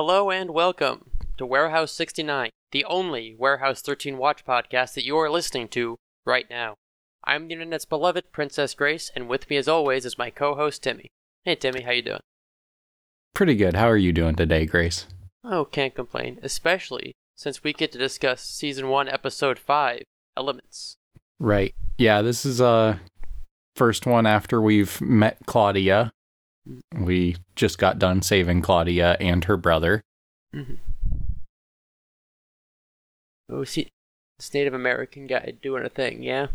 Hello and welcome to Warehouse 69, the only Warehouse 13 Watch podcast that you are listening to right now. I'm the internet's beloved Princess Grace, and with me as always is my co-host Timmy. Hey Timmy, how you doing? Pretty good. How are you doing today, Grace? Oh, can't complain, especially since we get to discuss season 1 episode 5, Elements. Right. Yeah, this is uh first one after we've met Claudia. We just got done saving Claudia and her brother. Mm-hmm. Oh, see, this Native American guy doing a thing, yeah?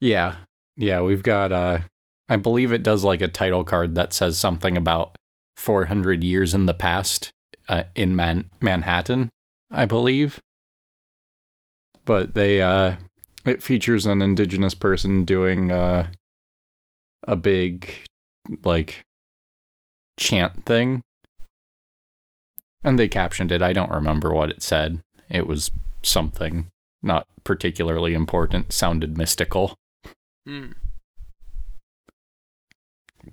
Yeah. Yeah, we've got uh I believe it does like a title card that says something about 400 years in the past uh, in Man- Manhattan, I believe. But they uh it features an indigenous person doing uh a big like chant thing. And they captioned it. I don't remember what it said. It was something not particularly important, sounded mystical. Hmm.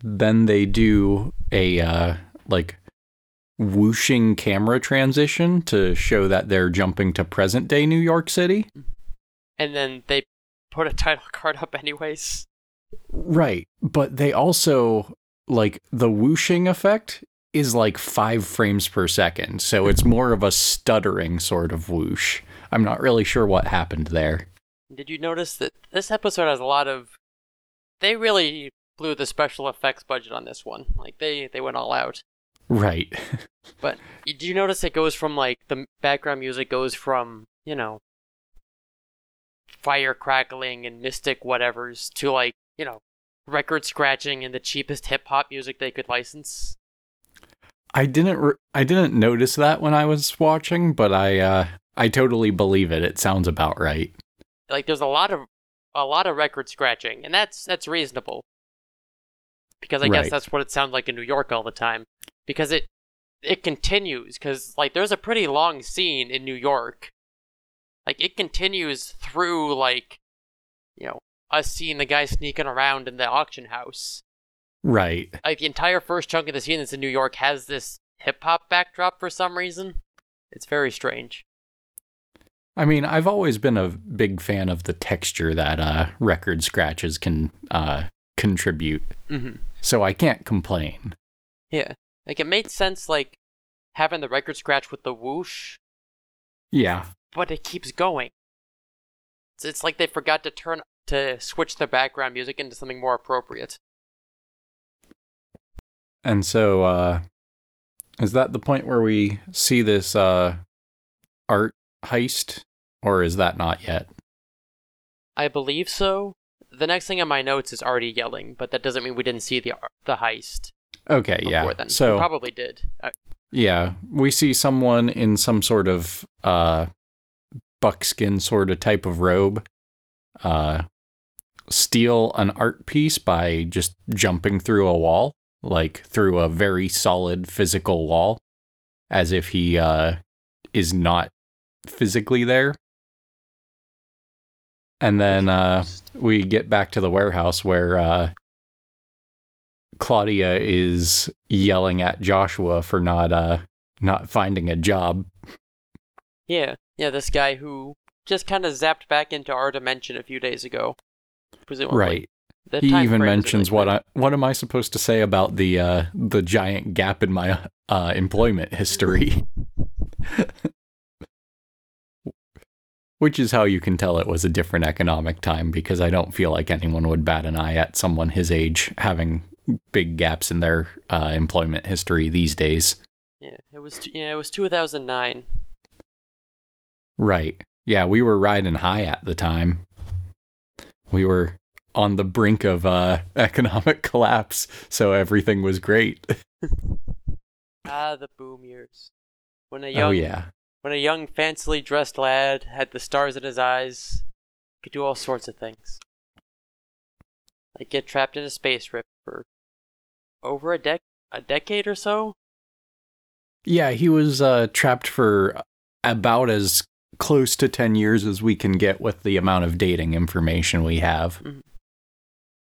Then they do a uh like whooshing camera transition to show that they're jumping to present day New York City. And then they put a title card up anyways. Right. But they also like the whooshing effect is like five frames per second. So it's more of a stuttering sort of whoosh. I'm not really sure what happened there. Did you notice that this episode has a lot of they really blew the special effects budget on this one. Like they they went all out. Right. But do you notice it goes from like the background music goes from, you know, fire crackling and mystic whatevers to like, you know, record scratching and the cheapest hip hop music they could license. I didn't re- I didn't notice that when I was watching, but I uh I totally believe it. It sounds about right. Like there's a lot of a lot of record scratching, and that's that's reasonable. Because I guess that's what it sounds like in New York all the time. Because it it continues because like there's a pretty long scene in New York. Like it continues through like you know us seeing the guy sneaking around in the auction house. Right. Like the entire first chunk of the scene that's in New York has this hip hop backdrop for some reason. It's very strange. I mean, I've always been a big fan of the texture that uh record scratches can uh contribute. Mm-hmm. So I can't complain. Yeah, like it made sense like having the record scratch with the whoosh, Yeah. but it keeps going. It's, it's like they forgot to turn to switch the background music into something more appropriate. And so uh is that the point where we see this uh art heist or is that not yet? I believe so. The next thing on my notes is already yelling, but that doesn't mean we didn't see the the heist Okay, yeah. then. So we probably did. Yeah, we see someone in some sort of uh buckskin sort of type of robe uh steal an art piece by just jumping through a wall, like through a very solid physical wall as if he uh is not physically there. And then uh we get back to the warehouse where uh Claudia is yelling at Joshua for not uh not finding a job. yeah, yeah. This guy who just kind of zapped back into our dimension a few days ago, presumably. Right. The He even mentions really what I what am I supposed to say about the uh the giant gap in my uh employment history. Which is how you can tell it was a different economic time because I don't feel like anyone would bat an eye at someone his age having big gaps in their uh, employment history these days. Yeah, it was. t- Yeah, it was 2009. Right. Yeah, we were riding high at the time. We were on the brink of uh, economic collapse, so everything was great. Ah, the boom years. When a young, oh yeah. when a young, fancily dressed lad had the stars in his eyes, could do all sorts of things, like get trapped in a space rip for over a dec a decade or so. Yeah, he was uh, trapped for about as close to 10 years as we can get with the amount of dating information we have. Mhm.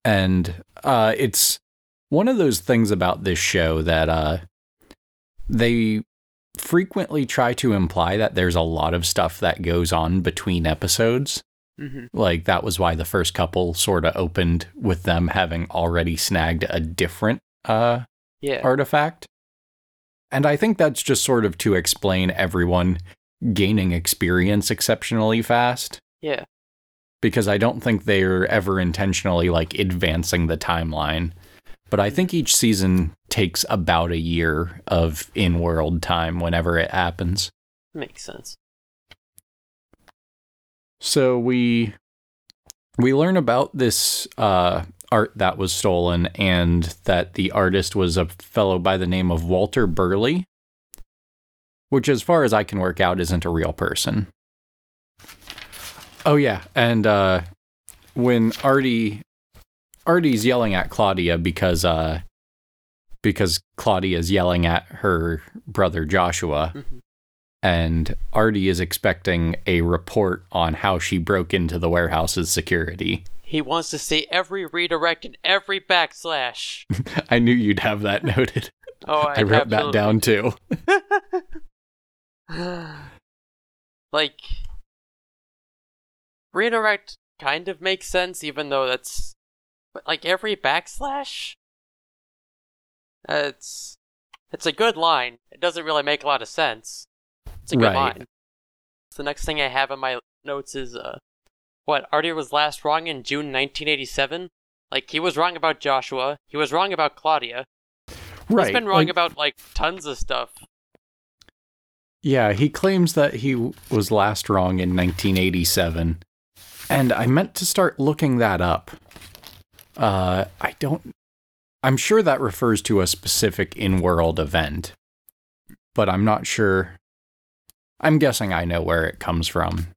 And uh, it's one of those things about this show that uh, they frequently try to imply that there's a lot of stuff that goes on between episodes. Mm-hmm. Like that was why the first couple sort of opened with them having already snagged a different uh Yeah. artifact. And I think that's just sort of to explain everyone gaining experience exceptionally fast Yeah. because I don't think they're ever intentionally like advancing the timeline. But I think each season takes about a year of in world time whenever it happens. Makes sense. So we we learn about this uh, art that was stolen and that the artist was a fellow by the name of Walter Burley, which, as far as I can work out, isn't a real person. Oh yeah, and uh, when Artie Artie's yelling at Claudia because uh, because Claudia's yelling at her brother Joshua, Mhm. and Artie is expecting a report on how she broke into the warehouse's security. He wants to see every redirect and every backslash. I knew you'd have that noted. Oh, I wrote that down too. like, redirect kind of makes sense, even though that's. But, like, every backslash? Uh, it's. It's a good line. It doesn't really make a lot of sense. It's a good Right. line. The next thing I have in my notes is, uh, what, Artie was last wrong in June 1987? Like, he was wrong about Joshua, he was wrong about Claudia, Right. He's been wrong like- about like tons of stuff. Yeah, he claims that he was last wrong in 1987. And I meant to start looking that up. Uh, I don't. I'm sure that refers to a specific in world event, but I'm not sure. I'm guessing I know where it comes from.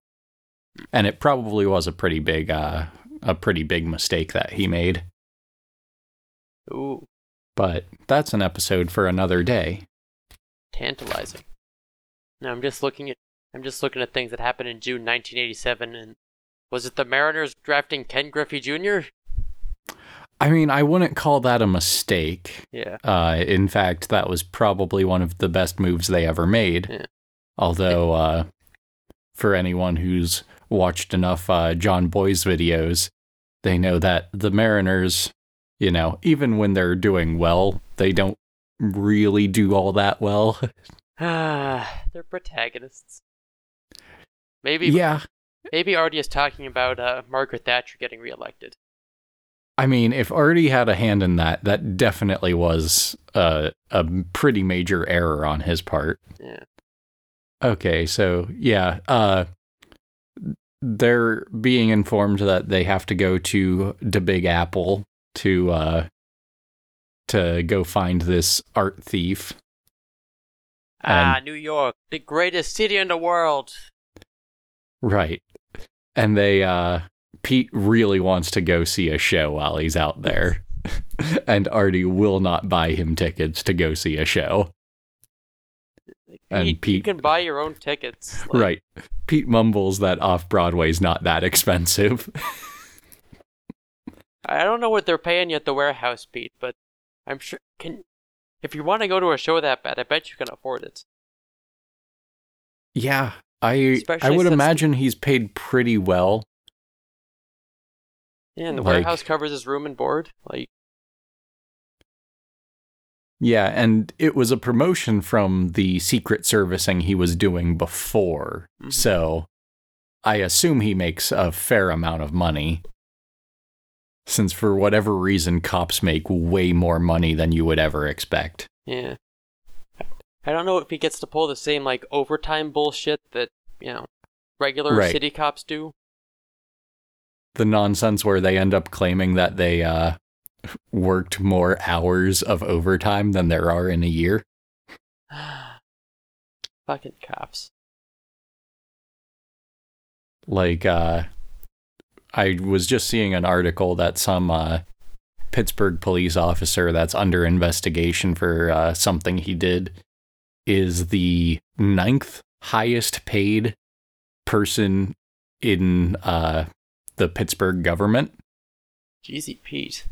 And it probably was a pretty big, uh, a pretty big mistake that he made. Ooh, But that's an episode for another day. tantalizing. Now I'm just looking at I'm just looking at things that happened in June 1987, and was it the Mariners drafting Ken Griffey Jr.? I mean, I wouldn't call that a mistake. Yeah, Uh, in fact, that was probably one of the best moves they ever made. Yeah. Although, uh, for anyone who's watched enough uh, Jon Bois' videos, they know that the Mariners, you know, even when they're doing well, they don't really do all that well. ah, they're protagonists. Maybe yeah. maybe Artie is talking about uh, Margaret Thatcher getting reelected. I mean, if Artie had a hand in that, that definitely was uh, a pretty major error on his part. Yeah, Okay, so yeah, uh they're being informed that they have to go to the Big Apple to uh to go find this art thief. Ah, New York, the greatest city in the world. Right. And they uh Pete really wants to go see a show while he's out there. and Artie will not buy him tickets to go see a show. And Pete, you can buy your own tickets. Like, Right. Pete mumbles that off Broadway's not that expensive. I don't know what they're paying you at the warehouse, Pete, but I'm sure can. If you want to go to a show that bad, I bet you can afford it. Yeah, I I would imagine he's paid pretty well. Yeah, and the Like- warehouse covers his room and board. Like, Yeah, and it was a promotion from the secret servicing he was doing before. Mhm. So I assume he makes a fair amount of money. Since for whatever reason cops make way more money than you would ever expect. yeah. I don't know if he gets to pull the same like overtime bullshit that you know regular Right. city cops do. The nonsense where they end up claiming that they uh worked more hours of overtime than there are in a year. Fucking cops. like uh I was just seeing an article that some uh Pittsburgh police officer that's under investigation for uh, something he did is the ninth highest paid person in uh the Pittsburgh government. Jeezy Pete.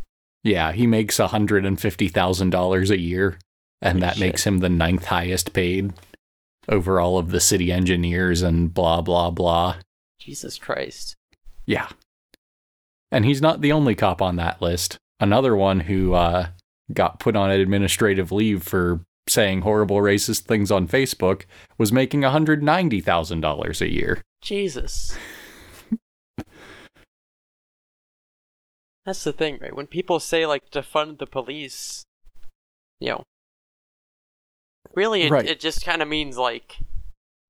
Yeah, he makes $150,000 a year and Holy that shit. makes him the ninth highest paid. over all of the city engineers and blah, blah, blah. Jesus Christ. Yeah. And he's not the only cop on that list. Another one who uh, got put on administrative leave for saying horrible racist things on Facebook was making $190,000 a year. Jesus. That's the thing, right? When people say like defund the police, you know, really it, Right. it just kind of means like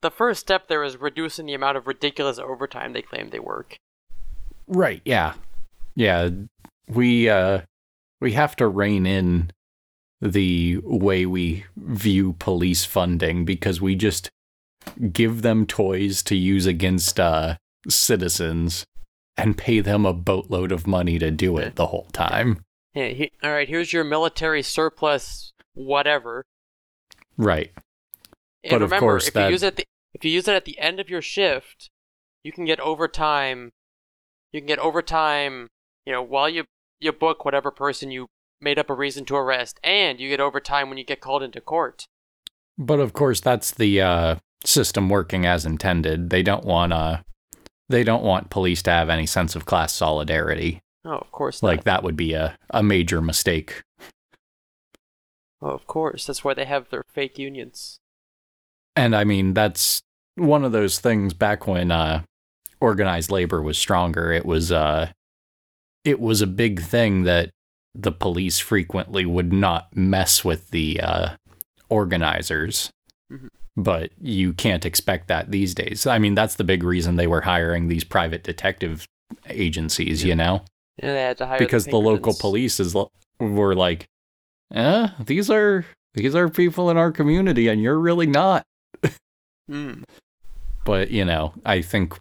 the first step there is reducing the amount of ridiculous overtime they claim they work. Right, yeah. Yeah, we uh we have to rein in the way we view police funding because we just give them toys to use against uh citizens and pay them a boatload of money to do it the whole time. Hey, he, all right, here's your military surplus, whatever. Right. And But of course if that- you use it, at the, if you use it at the end of your shift, you can get overtime. You can get overtime. You know, while you you book whatever person you made up a reason to arrest, and you get overtime when you get called into court. But of course that's the uh system working as intended. They don't want uh they don't want police to have any sense of class solidarity. Oh, of course. Like that would be a, a major mistake. Oh, of course. That's why they have their fake unions. And I mean, that's one of those things back when uh, organized labor was stronger. It was uh, it was a big thing that the police frequently would not mess with the uh, organizers. Mhm. But you can't expect that these days. I mean, that's the big reason they were hiring these private detective agencies, you know? And they had to hire because the local police is were like, "Eh, these are these are people in our community and you're really not." Mm. but you know i think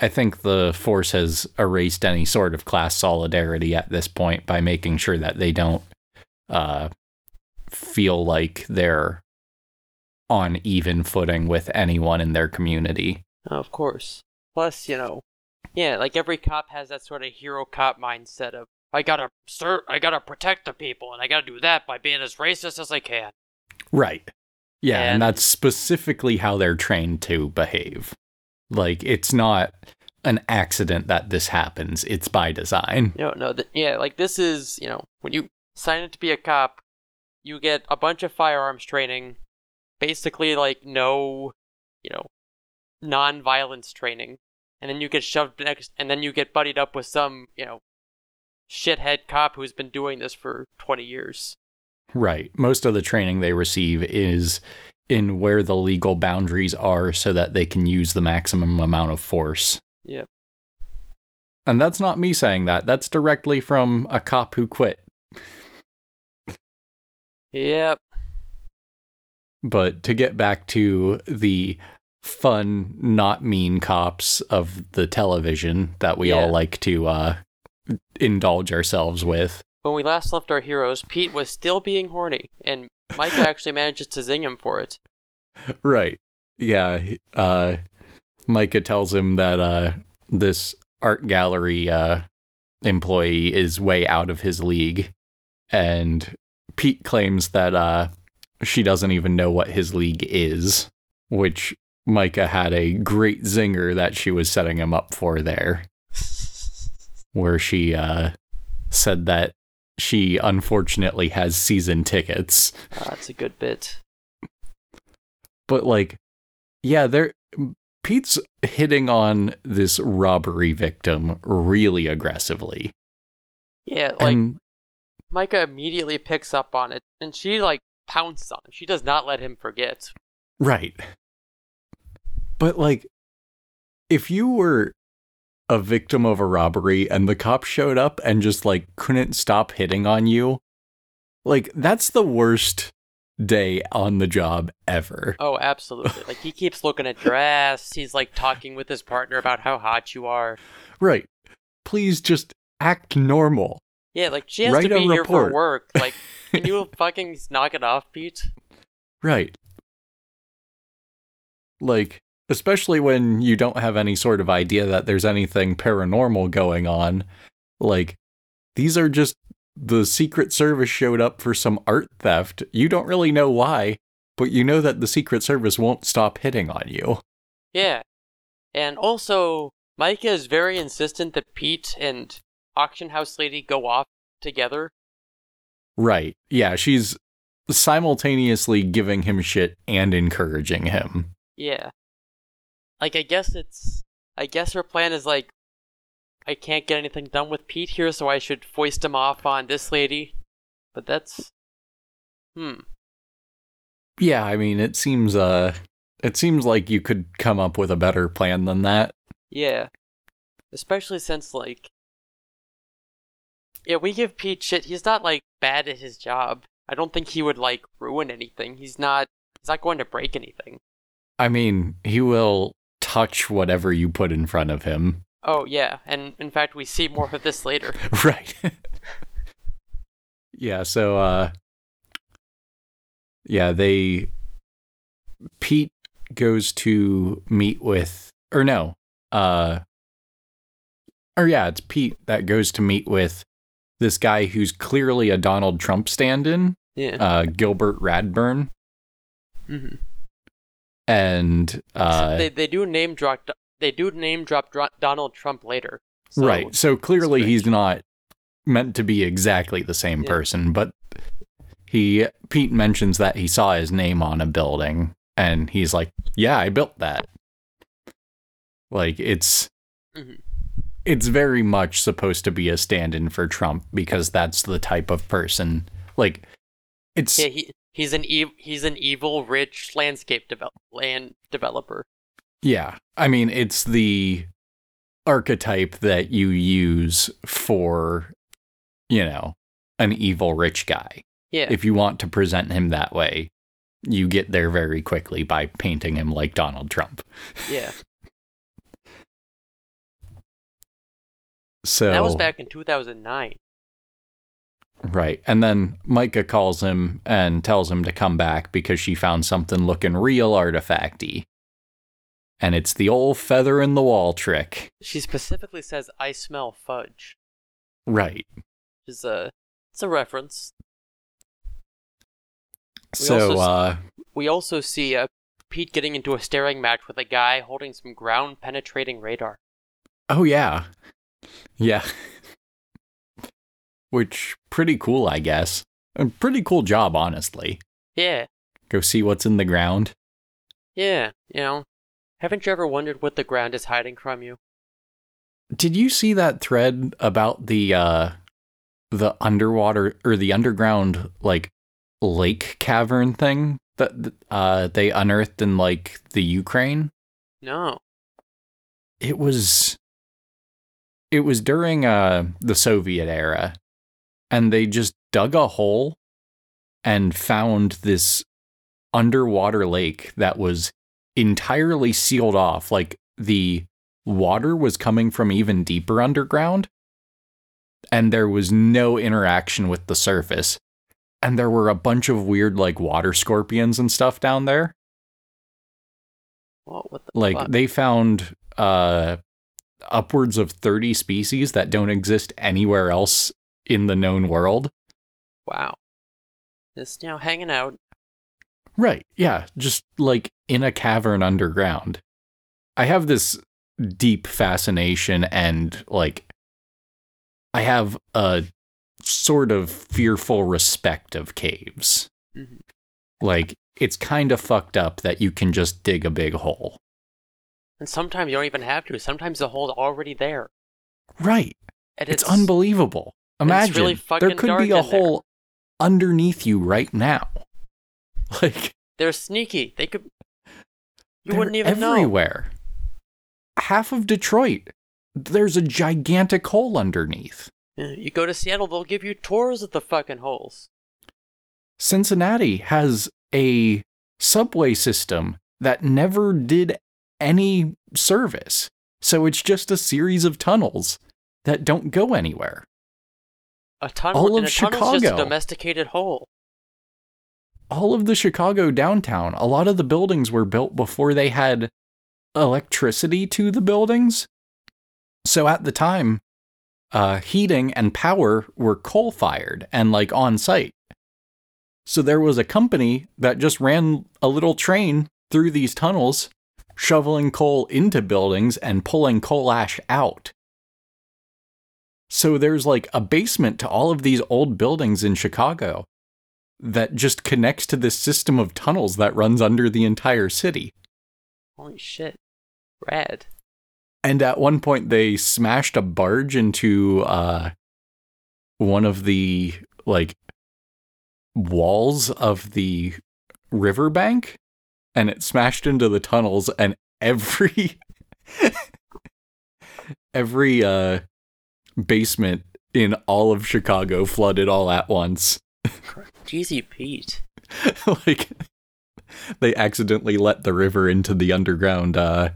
i think the force has erased any sort of class solidarity at this point by making sure that they don't uh feel like they're on even footing with anyone in their community Oh, of course. Plus, you know, yeah, like every cop has that sort of hero cop mindset of I gotta sir, I gotta protect the people, and I gotta do that by being as racist as I can. right yeah and, And- that's specifically how they're trained to behave like it's not an accident that this happens it's by design No, no, th- yeah, like this is, you know, when you sign up to be a cop, you get a bunch of firearms training, basically like no, you know, non-violence training, and then you get shoved next, and then you get buddied up with some, you know, shithead cop who's been doing this for 20 years. Right. Most of the training they receive is in where the legal boundaries are so that they can use the maximum amount of force. Yep. And that's not me saying that. That's directly from a cop who quit. Yep. But to get back to the fun, not mean cops of the television that we all like to uh, indulge ourselves with. When we last left our heroes, Pete was still being horny, and Myka actually manages to zing him for it. Right. Yeah. Uh, Myka tells him that uh, this art gallery uh, employee is way out of his league. And Pete claims that uh, she doesn't even know what his league is, which Myka had a great zinger that she was setting him up for there, where she uh, said that she unfortunately has season tickets. Ah, that's a good bit. but like yeah there pete's hitting on this robbery victim really aggressively Yeah, like and Myka immediately picks up on it, and she like pounces on him. She does not let him forget. right but like if you were a victim of a robbery and the cop showed up and just like couldn't stop hitting on you like that's the worst day on the job ever Oh, absolutely. like he keeps looking at your ass. He's like talking with his partner about how hot you are. right please just act normal Yeah, like she has Write to be here for work. Like, can you fucking knock it off, Pete? Right. Like, especially when you don't have any sort of idea that there's anything paranormal going on. Like, these are just the Secret Service showed up for some art theft. You don't really know why. but you know that the Secret Service won't stop hitting on you. Yeah. And also, Myka is very insistent that Pete and Auction House Lady go off together. Right. Yeah, she's simultaneously giving him shit and encouraging him. Yeah. Like, I guess it's. I guess her plan is like, I can't get anything done with Pete here, so I should foist him off on this lady. But that's. Hmm. Yeah, I mean, it seems uh it seems like you could come up with a better plan than that. Yeah. Especially since, like. Yeah, we give Pete shit. He's not, like, bad at his job. I don't think he would, like, ruin anything. He's not. He's not going to break anything. I mean, he will touch whatever you put in front of him. Oh, yeah. And in fact, we see more of this later. right. yeah, so uh yeah, they Pete goes to meet with or no, uh or yeah, it's Pete that goes to meet with this guy who's clearly a Donald Trump stand-in, Yeah. uh Gilbert Radburn, hmm and uh they they do name drop they do name drop Dro- Donald Trump later. So, right. So clearly he's not meant to be exactly the same Yeah. person, but he Pete mentions that he saw his name on a building and he's like, "Yeah, I built that." Like it's Mhm. it's very much supposed to be a stand-in for Trump because that's the type of person like it's Yeah, he he's an ev- he's an evil rich landscape develop land developer. Yeah. I mean, it's the archetype that you use for, you know, an evil rich guy. Yeah. If you want to present him that way, you get there very quickly by painting him like Donald Trump. yeah. So That was back in 2009. Right. And then Myka calls him and tells him to come back because she found something looking real artifacty. And it's the old feather in the wall trick. She specifically says I smell fudge. Right. Which is a it's a reference. We so also uh We also see uh, Pete getting into a staring match with a guy holding some ground penetrating radar. Oh yeah. Yeah. Which pretty cool, I guess. A pretty cool job, honestly. Yeah. Go see what's in the ground. Yeah, you know. Haven't you ever wondered what the ground is hiding from you? Did you see that thread about the uh the underwater or the underground like lake cavern thing that uh they unearthed in like the Ukraine? No. It was it was during uh the Soviet era and they just dug a hole and found this underwater lake that was entirely sealed off. Like the water was coming from even deeper underground and there was no interaction with the surface. And there were a bunch of weird like water scorpions and stuff down there. What, what the like fuck? they found uh upwards of 30 species that don't exist anywhere else in the known world Wow. Just, you know, hanging out. right yeah just like in a cavern underground i have this deep fascination and like i have a sort of fearful respect of caves Mhm. like it's kind of fucked up that you can just dig a big hole And sometimes you don't even have to. Sometimes the hole's already there. right And It's, unbelievable. Imagine really there could be a in there. hole underneath you right now. Like They're sneaky. They could. You wouldn't even know. everywhere. Half of Detroit, there's a gigantic hole underneath. You go to Seattle, they'll give you tours of the fucking holes. Cincinnati has a subway system that never did any service. So it's just a series of tunnels that don't go anywhere. A tunnel. All of a tunnel's just a domesticated hole. all of the Chicago downtown, a lot of the buildings were built before they had electricity to the buildings. So at the time, uh, heating and power were coal fired and like on site. So there was a company that just ran a little train through these tunnels, shoveling coal into buildings and pulling coal ash out. So there's like a basement to all of these old buildings in Chicago that just connects to this system of tunnels that runs under the entire city. Holy shit. Rad. And at one point, they smashed a barge into uh, one of the like walls of the riverbank, and it smashed into the tunnels, and every every uh, basement in all of Chicago flooded all at once. Jeezy Pete. like they accidentally let the river into the underground uh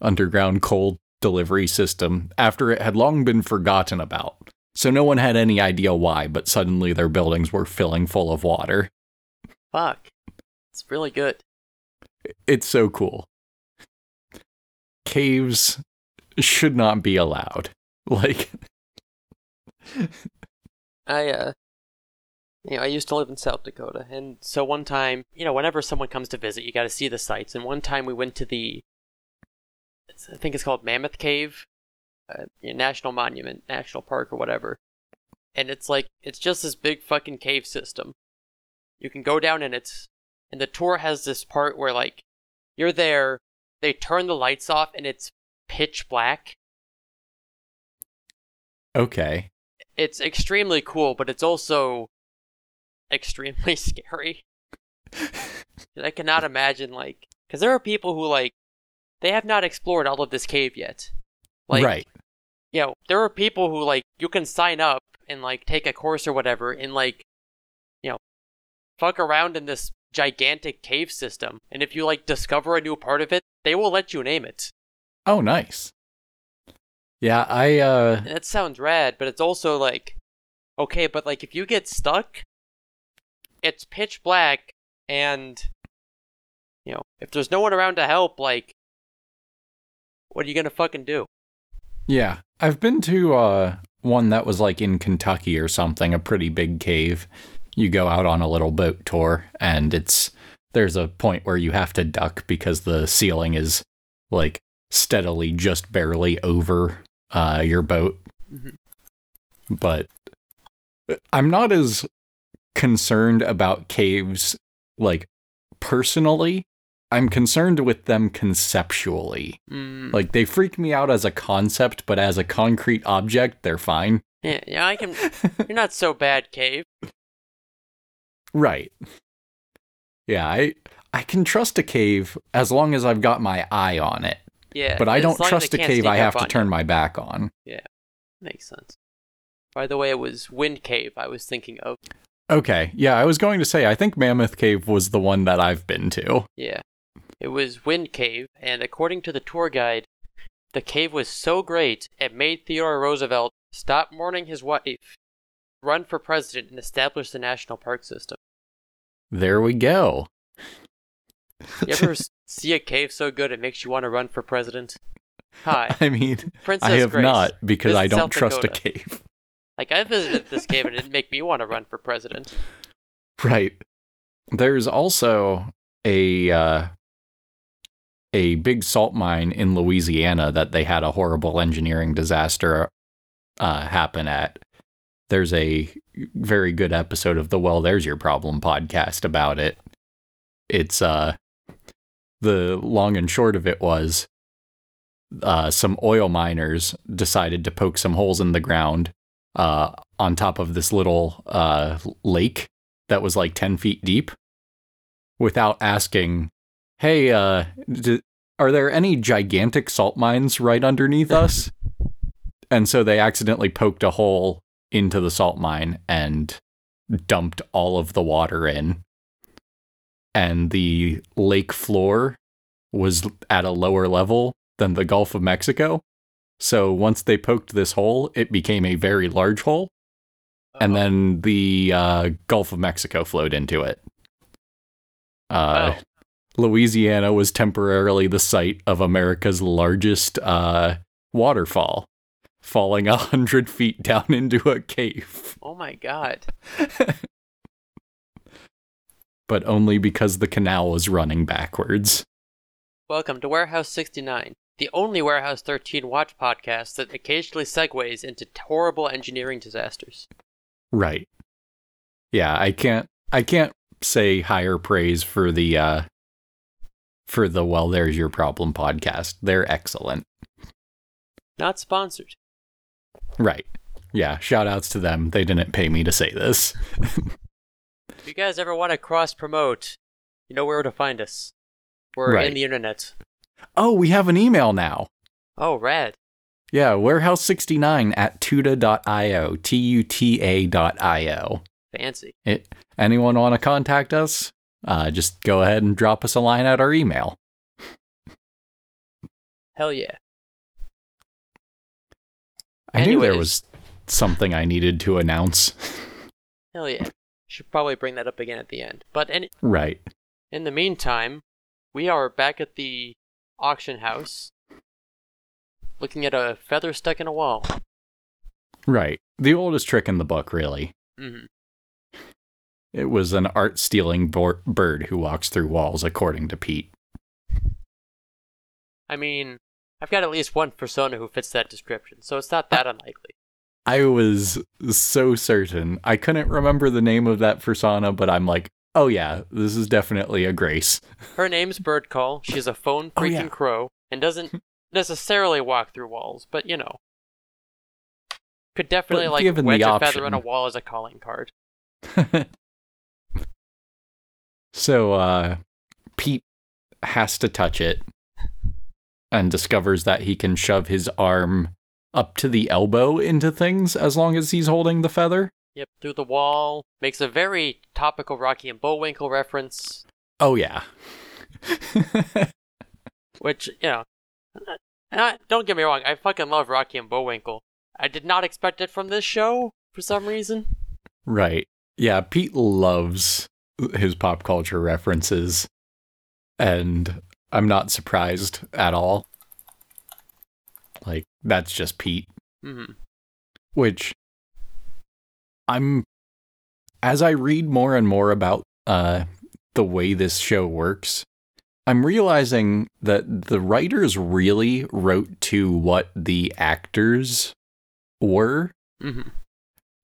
underground coal delivery system after it had long been forgotten about. So no one had any idea why, but suddenly their buildings were filling full of water. Fuck. It's really good. It's so cool. Caves should not be allowed. Like I uh you know, I used to live in South Dakota, and so one time, you know, whenever someone comes to visit, you got to see the sights. And one time we went to the, I think it's called Mammoth Cave, uh, you know, National Monument, National Park, or whatever. And it's like it's just this big fucking cave system. You can go down, and it's and the tour has this part where like you're there, they turn the lights off, and it's pitch black. Okay. It's extremely cool, but it's also extremely scary. I cannot imagine like because there are people who like they have not explored all of this cave yet. Like, right. You know, there are people who like you can sign up and like take a course or whatever and like you know fuck around in this gigantic cave system and if you like discover a new part of it, they will let you name it. Oh, nice. Yeah, I uh And that sounds rad, but it's also like okay, but like if you get stuck, it's pitch black and you know, if there's no one around to help, like what are you gonna fucking do? Yeah. I've been to uh one that was like in Kentucky or something, a pretty big cave. You go out on a little boat tour and it's there's a point where you have to duck because the ceiling is like steadily just barely over uh your boat. Mhm. But I'm not as concerned about caves like personally. I'm concerned with them conceptually. Mm, Like they freak me out as a concept, but as a concrete object, they're fine. yeah, yeah, I can. You're not so bad, cave. Right. Yeah, I I can trust a cave as long as I've got my eye on it. Yeah, But I don't trust a cave I have to turn you. my back on. Yeah. Makes sense. By the way, it was Wind Cave I was thinking of. Okay. Yeah, I was going to say I think Mammoth Cave was the one that I've been to. Yeah. It was Wind Cave, and according to the tour guide, the cave was so great it made Theodore Roosevelt stop mourning his wife, run for president, and establish the national park system. There we go. You ever see a cave so good it makes you want to run for president? Hi, I mean, Princess I have Grace. not because I don't South trust a cave. Like I visited this cave and it didn't make me want to run for president. Right. There's also a uh, a big salt mine in Louisiana that they had a horrible engineering disaster uh, happen at. There's a very good episode of the Well There's Your Problem podcast about it. It's uh the long and short of it was uh some oil miners decided to poke some holes in the ground uh on top of this little uh lake that was like 10 feet deep without asking, hey, uh, d- are there any gigantic salt mines right underneath us? and so they accidentally poked a hole into the salt mine and dumped all of the water in. And the lake floor was at a lower level than the Gulf of Mexico. So once they poked this hole, it became a very large hole and Uh-oh. then the uh, Gulf of Mexico flowed into it. Uh. Louisiana was temporarily the site of America's largest uh, waterfall, falling a hundred feet down into a cave. Oh my god. but only because the canal was running backwards. Welcome to Warehouse 69, the only Warehouse 13 watch podcast that occasionally segues into horrible engineering disasters. Right. Yeah, I can't I can't say higher praise for the uh for the well there's your problem podcast. They're excellent. Not sponsored. Right. Yeah, shout outs to them. They didn't pay me to say this. If you guys ever want to cross promote, you know where to find us. We're Right. in the internet. oh, we have an email now. Oh, rad. Yeah, warehouse69 at tuta.io, T U T A dot I-O. Fancy. It, anyone want to contact us? Uh, just go ahead and drop us a line at our email. Hell yeah. I knew there was something I needed to announce. Hell yeah. Should probably bring that up again at the end. But any, right. in the meantime, we are back at the auction house looking at a feather stuck in a wall. Right. The oldest trick in the book, really. Mm-hmm. It was an art stealing bo- bird who walks through walls, according to Pete. I mean, I've got at least one persona who fits that description, so it's not that unlikely. I was so certain. I couldn't remember the name of that persona, but I'm like, oh yeah, this is definitely a Grace. Her name's Bird Call. She's a phone Oh, freaking yeah. crow and doesn't necessarily walk through walls, but you know. Could definitely But like wedge a feather on a wall as a calling card. so, uh, Pete has to touch it and discovers that he can shove his arm up to the elbow into things as long as he's holding the feather. Yep, through the wall. Makes a very topical Rocky and Bullwinkle reference, Oh, yeah. which, you know, I, don't get me wrong, I fucking love Rocky and Bullwinkle. I did not expect it from this show for some reason. Right. Yeah, Pete loves his pop culture references. And I'm not surprised at all. That's just Pete. hmm Which I'm. As I read more and more about uh, the way this show works, I'm realizing that the writers really wrote to what the actors were hmm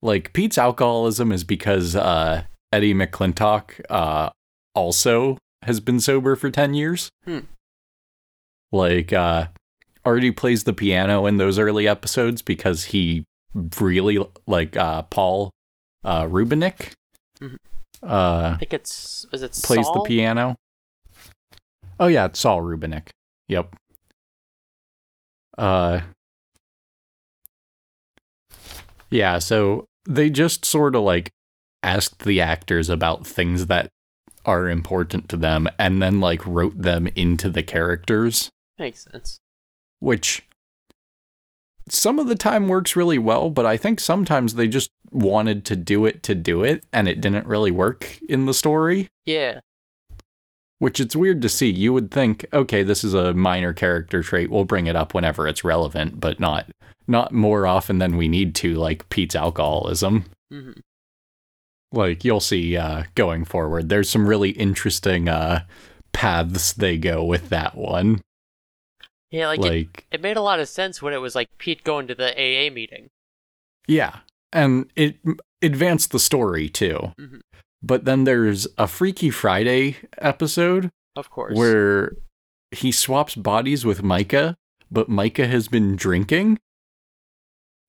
like Pete's alcoholism is because uh, Eddie McClintock uh, also has been sober for 10 years. Hmm. Like, uh, Artie plays the piano in those early episodes because he really, like, uh, Paul uh, Rubinek Mhm. uh, I think it's is it Saul? plays Saul? the piano. Oh, yeah, it's Saul Rubinek. Yep. Uh, yeah, so they just sort of like asked the actors about things that are important to them and then like wrote them into the characters, Makes sense. Which some of the time works really well, but I think sometimes they just wanted to do it to do it and it didn't really work in the story. Yeah. Which it's weird to see. You would think, okay, this is a minor character trait. We'll bring it up whenever it's relevant, but not not more often than we need to, like Pete's alcoholism. hmm Like you'll see uh, going forward. There's some really interesting uh, paths they go with that one. Yeah, like, Like, it, it made a lot of sense when it was like Pete going to the AA meeting. yeah, and it advanced the story too. Mhm. But then there's a Freaky Friday episode Of course. where he swaps bodies with Myka, but Myka has been drinking.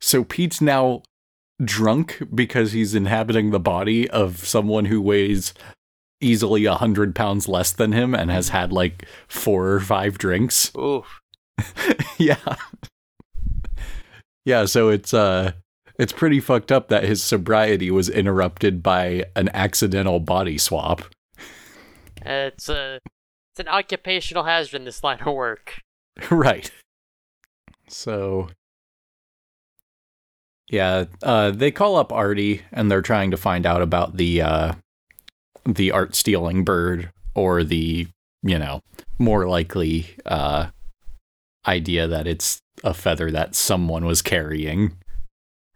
So Pete's now drunk because he's inhabiting the body of someone who weighs easily a hundred pounds less than him and has had like four or five drinks. Oof. yeah. Yeah, so it's uh it's pretty fucked up that his sobriety was interrupted by an accidental body swap. It's a it's an occupational hazard in this line of work. right. So yeah, uh they call up Artie and they're trying to find out about the uh the art stealing bird or the, you know, more likely uh idea that it's a feather that someone was carrying.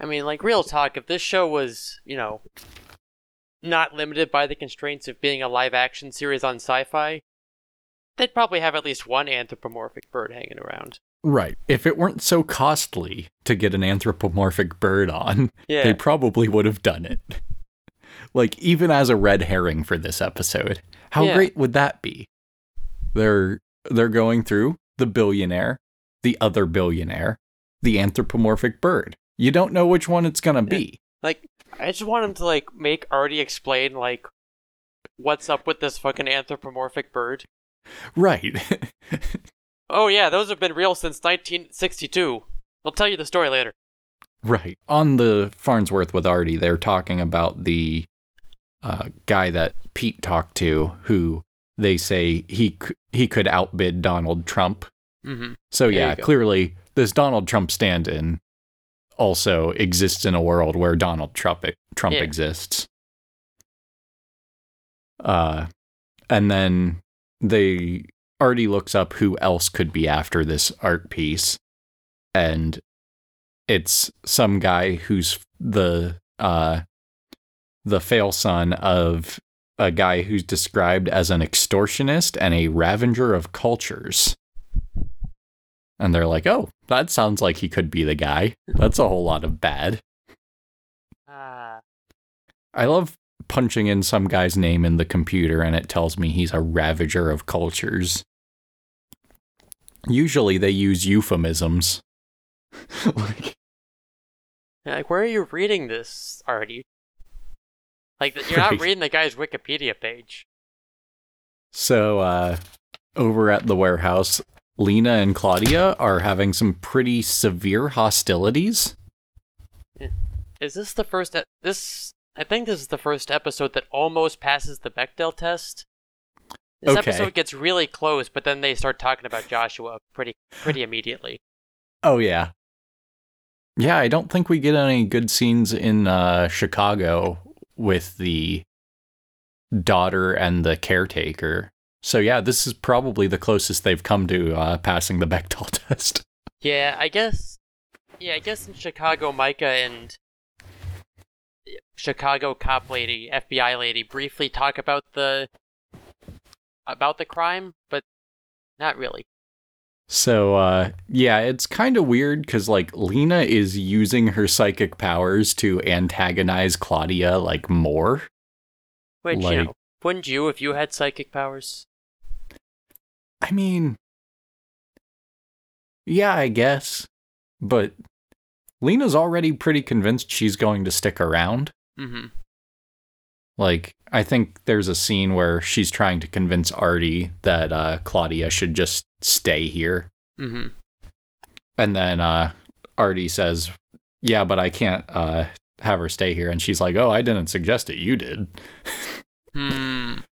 I mean, like real talk. If this show was, you know, not limited by the constraints of being a live action series on sci fi, they'd probably have at least one anthropomorphic bird hanging around. Right. If it weren't so costly to get an anthropomorphic bird on, Yeah. they probably would have done it. like even as a red herring for this episode. How Yeah. great would that be? They're they're going through the billionaire, the other billionaire, the anthropomorphic bird. You don't know which one it's going to be. Like, I just want him to, like, make Artie explain, like, what's up with this fucking anthropomorphic bird. Right. Oh, yeah, those have been real since 1962. I'll tell you the story later. Right. On the Farnsworth with Artie, they're talking about the uh, guy that Pete talked to, who they say he he could outbid Donald Trump. Mm-hmm. So There yeah, clearly this Donald Trump stand-in also exists in a world where Donald Trump Trump Yeah. exists. Uh, and then they Artie looks up who else could be after this art piece, and it's some guy who's the uh the fail son of a guy who's described as an extortionist and a ravager of cultures. And they're like, "Oh, that sounds like he could be the guy. That's a whole lot of bad." Ah. I love punching in some guy's name in the computer and it tells me he's a ravager of cultures. Usually they use euphemisms. like, Like, where are you reading this, Artie? Like, you're not reading the guy's Wikipedia page. so, uh, over at the warehouse, Leena and Claudia are having some pretty severe hostilities. Is this the first? E- this I think this is the first episode that almost passes the Bechdel test. This Okay. episode gets really close, but then they start talking about Joshua pretty pretty immediately. Oh, yeah. Yeah, I don't think we get any good scenes in uh, Chicago with the daughter and the caretaker. So, yeah, this is probably the closest they've come to uh, passing the Bechdel test. Yeah, I guess. Yeah, I guess in Chicago, Myka and Chicago cop lady, FBI lady, briefly talk about the about the crime, but not really. So, uh, yeah, it's kind of weird because, like, Leena is using her psychic powers to antagonize Claudia, like, more. Which you know, wouldn't you if you had psychic powers? I mean, yeah, I guess. But Leena's already pretty convinced she's going to stick around. Mm-hmm. Like, I think there's a scene where she's trying to convince Artie that uh, Claudia should just stay here. Mm-hmm. And then uh, Artie says, Yeah, but I can't uh, have her stay here. And she's like, Oh, I didn't suggest it. You did. Hmm.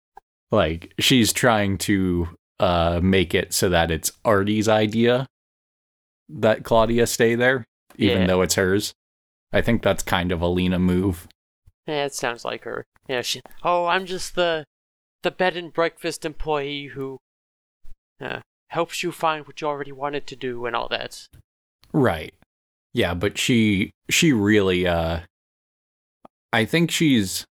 Like, she's trying to uh, make it so that it's Artie's idea that Claudia stay there, even Yeah. though it's hers. I think that's kind of a Leena move. Yeah, it sounds like her. Yeah, she. Oh, I'm just the the bed and breakfast employee who uh, helps you find what you already wanted to do and all that. Right. Yeah, but she she really uh I think she's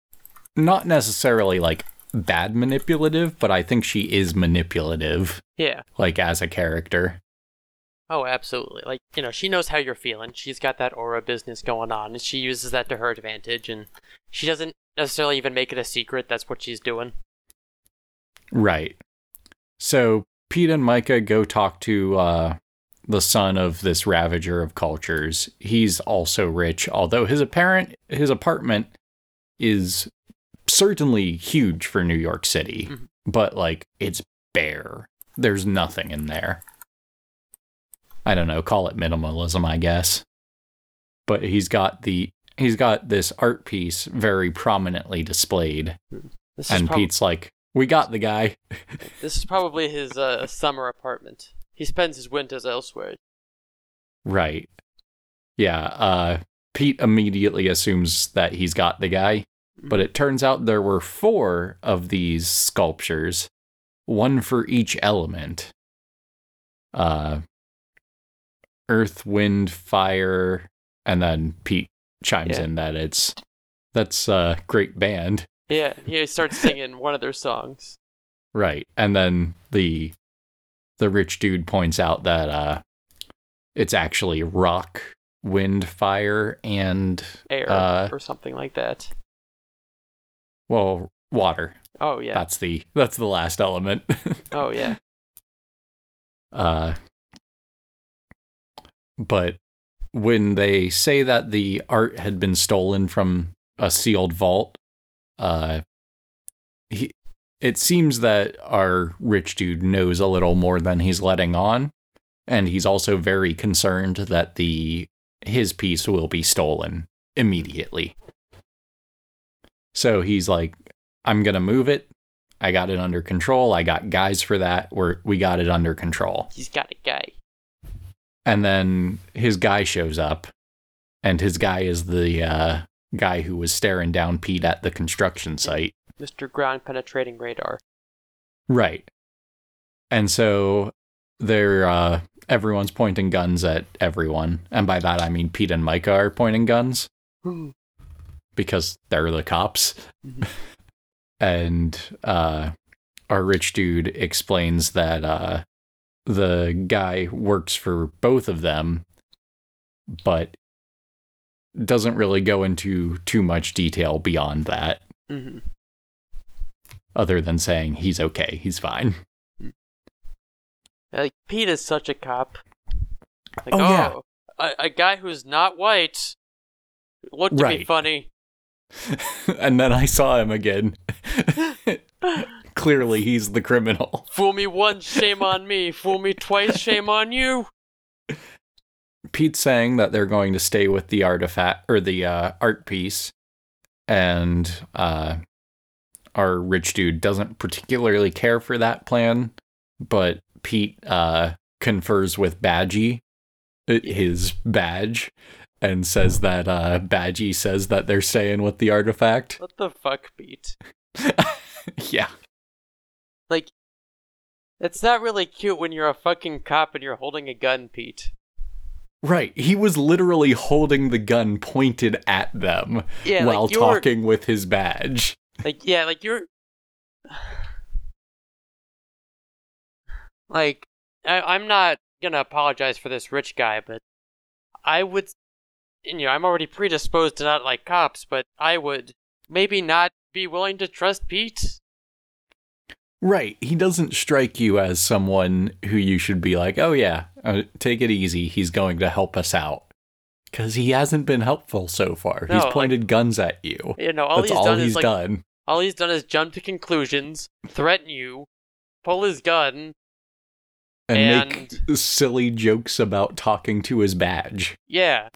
not necessarily like bad manipulative, but I think she is manipulative Yeah. like as a character. Oh, absolutely. Like you know, she knows how you're feeling. She's got that aura business going on, and she uses that to her advantage. And she doesn't necessarily even make it a secret. That's what she's doing. Right. So Pete and Myka go talk to uh the son of this ravager of cultures. He's also rich, although his apparent his apartment is certainly huge for New York City, Mhm. but like it's bare. There's nothing in there. I don't know, call it minimalism, I guess. But he's got the he's got this art piece very prominently displayed, This and prob- Pete's like, "We got the guy." this is probably his uh, summer apartment. He spends his winters elsewhere. Right. Yeah, uh Pete immediately assumes that he's got the guy, but it turns out there were four of these sculptures, one for each element. Uh earth, wind, fire, and then Pete chimes Yeah. in that it's that's a great band. Yeah, he starts singing one of their songs. Right. And then the the rich dude points out that uh it's actually rock, wind, fire, and Air Uh, or something like that. well, water. Oh yeah. That's the that's the last element. Oh yeah. uh but when they say that the art had been stolen from a sealed vault, uh he it seems that our rich dude knows a little more than he's letting on, and he's also very concerned that the his piece will be stolen immediately. So he's like, I'm gonna move it. I got it under control. I got guys for that. We're we got it under control. He's got a guy. And then his guy shows up, and his guy is the uh, guy who was staring down Pete at the construction site. Mr. Ground penetrating radar. Right. And so they're uh everyone's pointing guns at everyone. And by that I mean Pete and Myka are pointing guns because they're the cops. Mhm. and uh our rich dude explains that uh the guy works for both of them but doesn't really go into too much detail beyond that Mhm. other than saying he's okay, he's fine. Like Pete is such a cop. Like, Oh, yeah. a, a guy who's not white looked at me Right. funny. and then I saw him again. Clearly, he's the criminal. Fool me once, shame on me. Fool me twice, shame on you. Pete's saying that they're going to stay with the artifact or the uh, art piece, and uh, our rich dude doesn't particularly care for that plan. But Pete uh, confers with Badgie, uh, his badge, and says that uh, Badgie says that they're staying with the artifact. What the fuck, Pete? yeah. Like, it's not really cute when you're a fucking cop and you're holding a gun, Pete. Right. He was literally holding the gun pointed at them Yeah, while like talking with his badge. like yeah, like you're like I, I'm not gonna apologize for this rich guy, but I would, you know, I'm already predisposed to not like cops, but I would maybe not be willing to trust Pete. Right. He doesn't strike you as someone who you should be like, oh, yeah, uh, take it easy. He's going to help us out. Because he hasn't been helpful so far. No, he's like- pointed guns at you. You know, all That's he's all done he's is like done. all he's done is jump to conclusions, threaten you, pull his gun. And, make silly jokes about talking to his badge. Yeah,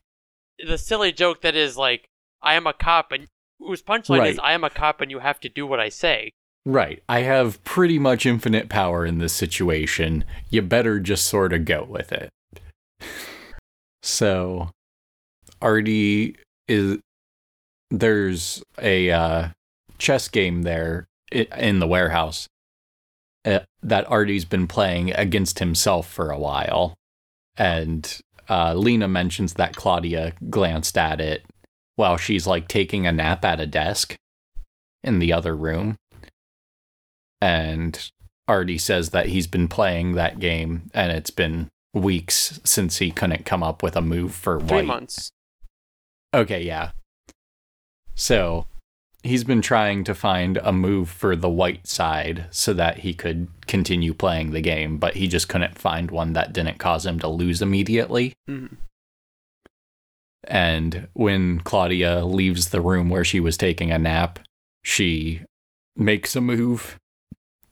the silly joke that is like, I am a cop, and whose punchline is, I am a cop, and you have to do what I say. Right. I have pretty much infinite power in this situation. You better just sort of go with it. So, Artie is. There's a uh, chess game there in the warehouse uh, that Artie's been playing against himself for a while. And uh, Leena mentions that Claudia glanced at it while she's like taking a nap at a desk in the other room and Artie says that he's been playing that game and it's been weeks since he couldn't come up with a move for Three white. months. Okay, yeah. So he's been trying to find a move for the white side so that he could continue playing the game, but he just couldn't find one that didn't cause him to lose immediately. Mhm. And when Claudia leaves the room where she was taking a nap, she makes a move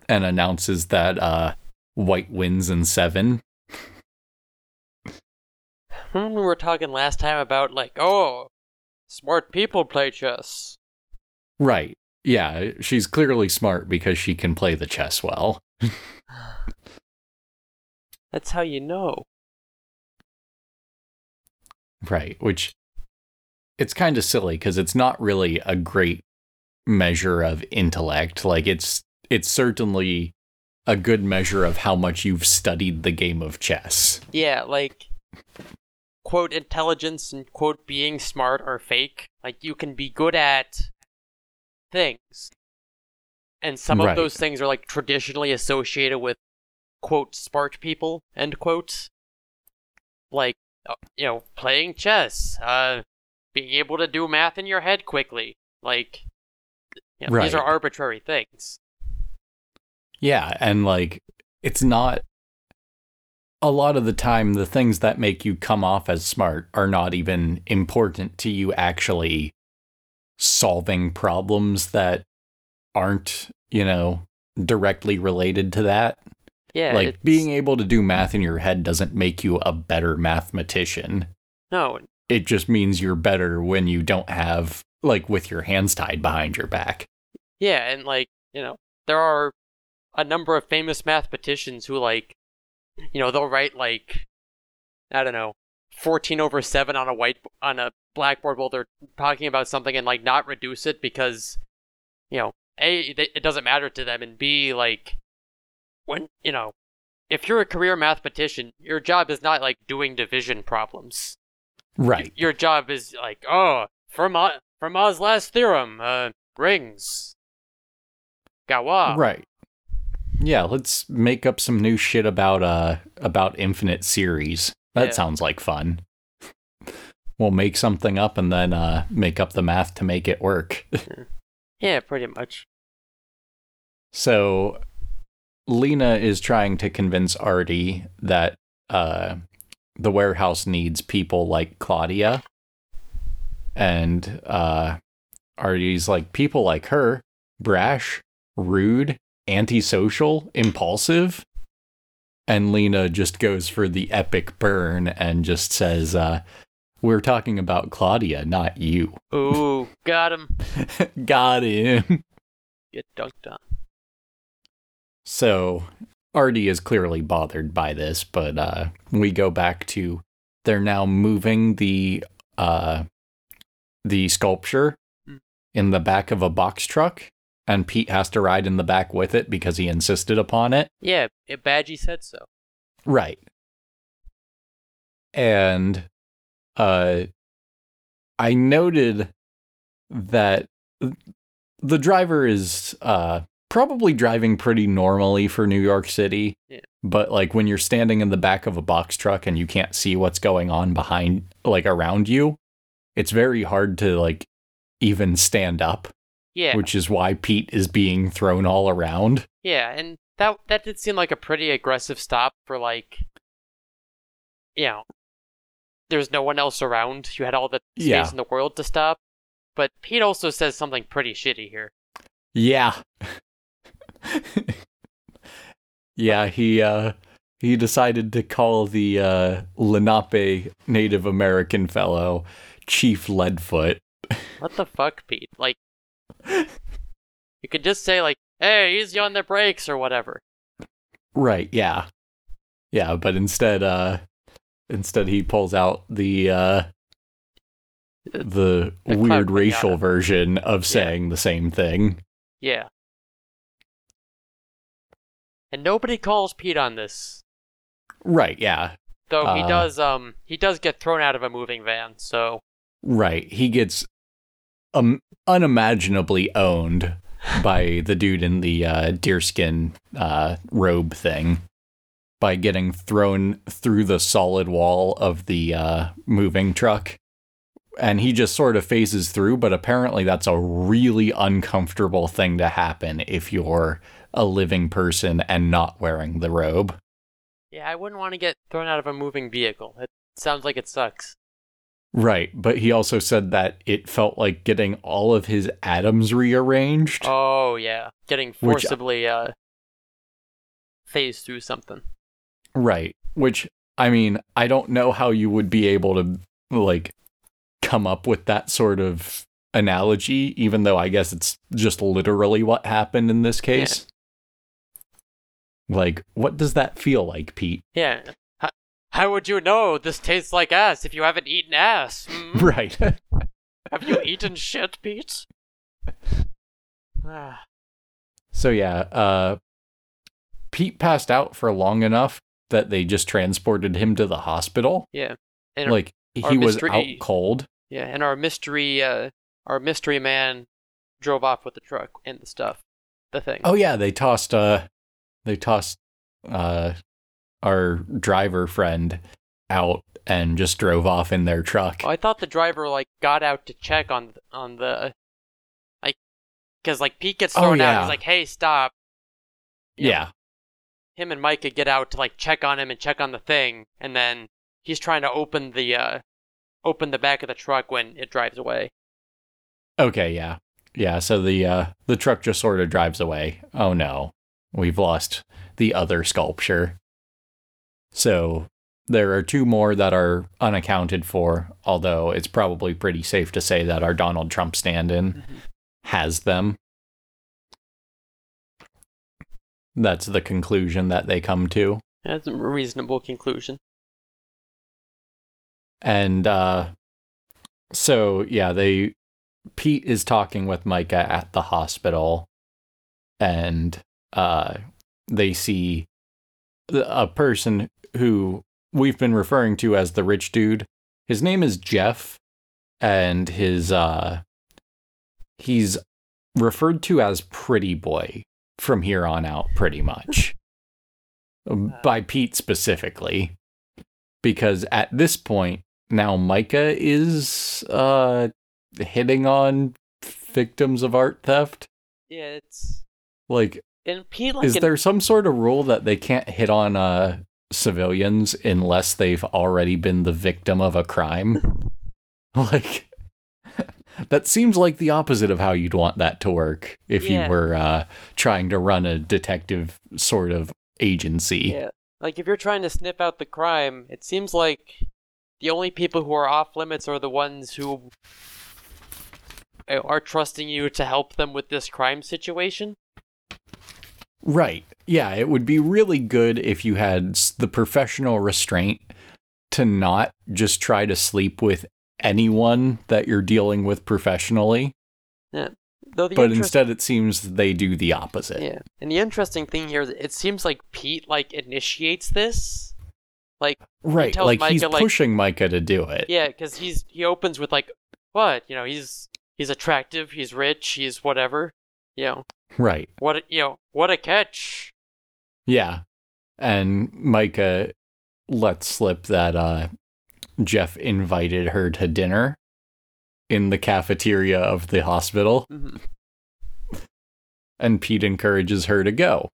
and announces that uh, white wins in seven. Remember we were talking last time about like, oh, smart people play chess. Right. Yeah, she's clearly smart because she can play the chess well. That's how you know. Right. Which it's kind of silly because it's not really a great measure of intellect. Like it's it's certainly a good measure of how much you've studied the game of chess. Yeah, like quote intelligence and quote being smart are fake. Like you can be good at things. And some Right. of those things are like traditionally associated with quote smart people end quote. Like uh, you know, playing chess, uh being able to do math in your head quickly. Like you know, these are arbitrary things. Yeah, and like it's not a lot of the time the things that make you come off as smart are not even important to you actually solving problems that aren't, you know, directly related to that. Yeah, like it's- being able to do math in your head doesn't make you a better mathematician. no, It just means you're better when you don't have like with your hands tied behind your back. Yeah, and like, you know, there are a number of famous mathematicians who like you know, they'll write like I don't know, 14 over 7 on a white on a blackboard while they're talking about something and like not reduce it because you know, A they- it doesn't matter to them and B like when, you know, if you're a career mathematician, your job is not like doing division problems. Right. Your job is like, oh, Fermat Fermat's last theorem, uh, rings. Galois. Right. Yeah, let's make up some new shit about uh about infinite series. That Yeah. sounds like fun. We'll make something up and then uh make up the math to make it work. Yeah, pretty much. so Leena is trying to convince Artie that uh the warehouse needs people like Claudia. And uh Artie's like people like her, brash, rude, antisocial, impulsive. And Leena just goes for the epic burn and just says, uh, We're talking about Claudia, not you. Ooh, got him. Got him. Get dunked on. So Artie is clearly bothered by this, but uh, we go back to they're now moving the uh, the sculpture Hmm. in the back of a box truck, and Pete has to ride in the back with it because he insisted upon it. Yeah, it, Badgie said so. Right. And uh I noted that the driver is uh probably driving pretty normally for New York City. Yeah. But like when you're standing in the back of a box truck and you can't see what's going on behind like around you, it's very hard to like even stand up, Yeah, which is why Pete is being thrown all around. yeah, and that that did seem like a pretty aggressive stop for like, you know, there's no one else around. You had all the space Yeah. in the world to stop. But Pete also says something pretty shitty here. Yeah. yeah, he uh he decided to call the uh Lenape Native American fellow Chief Leadfoot. What the fuck, Pete? Like, you could just say like, "Hey, easy on the brakes" or whatever. Right, yeah. Yeah, but instead uh instead he pulls out the uh the, The weird racial version of saying the same thing. Yeah. And nobody calls Pete on this. Right, yeah. Though he Uh, does um he does get thrown out of a moving van, so Right. He gets um, unimaginably owned by the dude in the uh, deerskin uh, robe thing by getting thrown through the solid wall of the uh, moving truck. And he just sort of phases through, but apparently that's a really uncomfortable thing to happen if you're a living person and not wearing the robe. yeah, I wouldn't want to get thrown out of a moving vehicle. It sounds like it sucks. Right, but he also said that it felt like getting all of his atoms rearranged. Oh yeah, getting Which- forcibly uh phased through something. Right. Which I mean, I don't know how you would be able to like come up with that sort of analogy, even though I guess it's just literally what happened in this case. Like, what does that feel like, Pete? Yeah. How, would you know this tastes like ass if you haven't eaten ass? hmm? Right. Have you eaten shit, Pete? Ah, so yeah, uh Pete passed out for long enough that they just transported him to the hospital. yeah. And Like our he was mystery- out cold. Yeah, and our mystery, uh, our mystery man, drove off with the truck and the stuff, the thing. Oh yeah, they tossed uh they tossed uh our driver friend out and just drove off in their truck. Oh, I thought the driver like got out to check on on the like because like Pete gets Oh, thrown out. He's like, "Hey, stop!" You know, yeah. him and Myka get out to like check on him and check on the thing, and then he's trying to open the uh open the back of the truck when it drives away. Okay, yeah. Yeah, so the uh the truck just sort of drives away. Oh no. We've lost the other sculpture. So there are two more that are unaccounted for, although it's probably pretty safe to say that our Donald Trump stand-in Mhm. has them. That's the conclusion that they come to. That's a reasonable conclusion. And uh so yeah, they Pete is talking with Myka at the hospital and uh they see a person who we've been referring to as the rich dude. His name is Jeff and his uh he's referred to as pretty boy from here on out pretty much. By Pete specifically because at this point now Myka is uh hitting on victims of art theft. Yeah, it's Like and like is in- there some sort of rule that they can't hit on uh civilians unless they've already been the victim of a crime? like that seems like the opposite of how you'd want that to work if Yeah. you were uh trying to run a detective sort of agency. Yeah. Like if you're trying to sniff out the crime, it seems like the only people who are off limits are the ones who uh, are trusting you to help them with this crime situation. Right. Yeah, it would be really good if you had the professional restraint to not just try to sleep with anyone that you're dealing with professionally, Though the but interest- instead it seems they do the opposite. yeah. And the interesting thing here is it seems like Pete like initiates this. Like Right. tells Like he's like- pushing Myka to do it. yeah, cuz he's he opens with like what? You know, he's he's attractive, he's rich, he's whatever. You know, Right. what a, you know, what a catch. Yeah. And Myka lets slip that uh Jeff invited her to dinner in the cafeteria of the hospital Mhm. and Pete encourages her to go.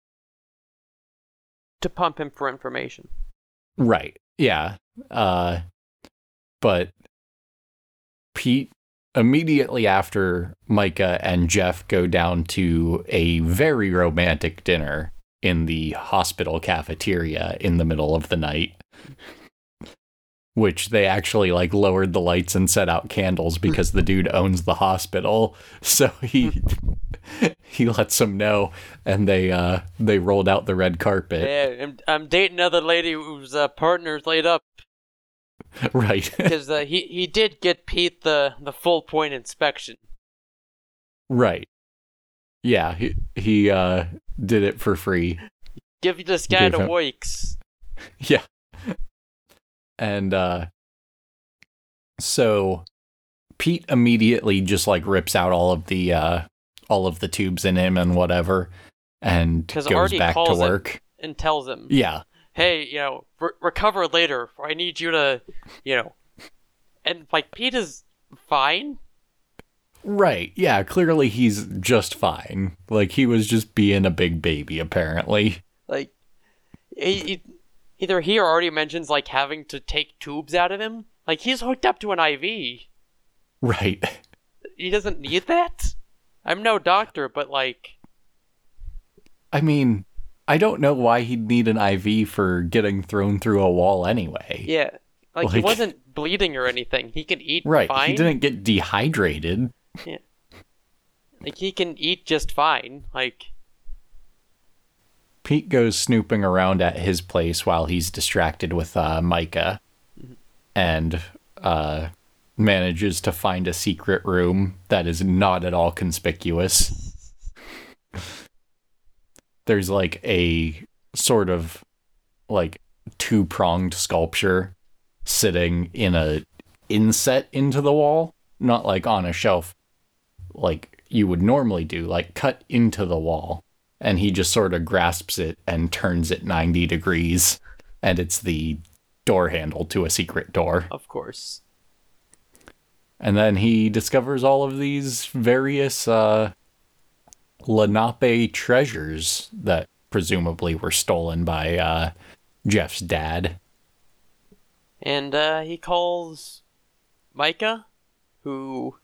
To pump him for information. Right. Yeah. Uh but Pete immediately after Myka and Jeff go down to a very romantic dinner in the hospital cafeteria in the middle of the night. Which they actually like lowered the lights and set out candles because the dude owns the hospital. So he he lets them know and they uh they rolled out the red carpet. Yeah, I'm, I'm dating another lady whose uh, partner's laid up Right. because uh, he he did get Pete the the full point inspection. Right. Yeah, he he uh did it for free. Give this guy Gave the him- wakes. Yeah. And uh so Pete immediately just like rips out all of the uh all of the tubes in him and whatever and goes back to work. and tells him, Yeah. "Hey, you know, re- recover later. I need you to, you know." And like Pete is fine. Right. Yeah, clearly he's just fine. Like he was just being a big baby apparently. Like, he, he, either he or Artie mentions like having to take tubes out of him. Like he's hooked up to an IV. Right. He doesn't need that. I'm no doctor, but like, I mean, I don't know why he'd need an IV for getting thrown through a wall anyway. yeah, like, he wasn't bleeding or anything. He can eat Right. fine. He didn't get dehydrated. Yeah. Like he can eat just fine. Like Pete goes snooping around at his place while he's distracted with uh, Myka and uh, manages to find a secret room that is not at all conspicuous. There's like a sort of like two pronged sculpture sitting in a inset into the wall, not like on a shelf, like you would normally do, like cut into the wall. And he just sort of grasps it and turns it 90 degrees. And it's the door handle to a secret door. Of course. And then he discovers all of these various uh, Lenape treasures that presumably were stolen by uh, Jeff's dad. And uh, he calls Myka, who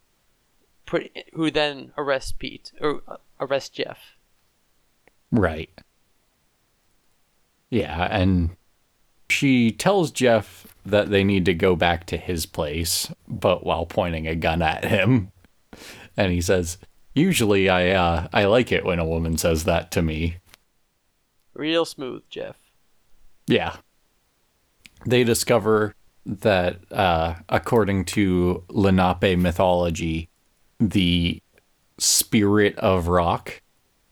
pretty, who then arrests Pete or uh, arrests Jeff. Right. Yeah, and she tells Jeff that they need to go back to his place, but while pointing a gun at him. And he says, "Usually I uh I like it when a woman says that to me." Real smooth, Jeff. Yeah. They discover that uh according to Lenape mythology, the spirit of rock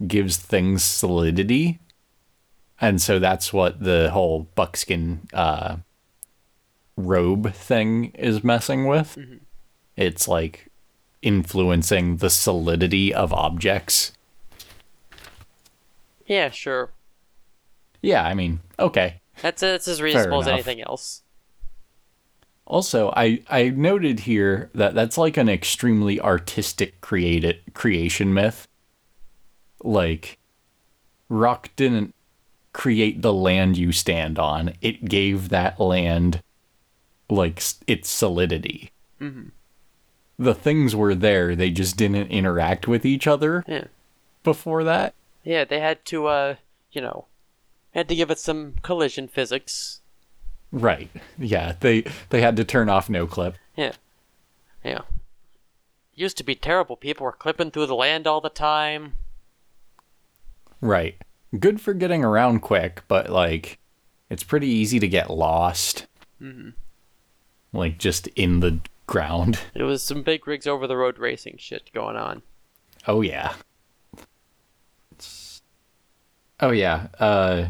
gives things solidity. And so that's what the whole buckskin uh, robe thing is messing with. It's like influencing the solidity of objects. Yeah, sure. Yeah, I mean, okay. That's that's as reasonable as anything else. Also, I I noted here that that's like an extremely artistic created creation myth. Like rock didn't create the land you stand on. It gave that land like its solidity. Mm-hmm. The things were there, they just didn't interact with each other Yeah. before that. Yeah, they had to, uh, you know, had to give it some collision physics. Right. Yeah, they they had to turn off no clip. Yeah. Yeah. Used to be terrible. People were clipping through the land all the time. Right. Good for getting around quick, but like it's pretty easy to get lost. Like just in the ground. It was some big rigs over the road racing shit going on. Oh yeah. Oh yeah. Uh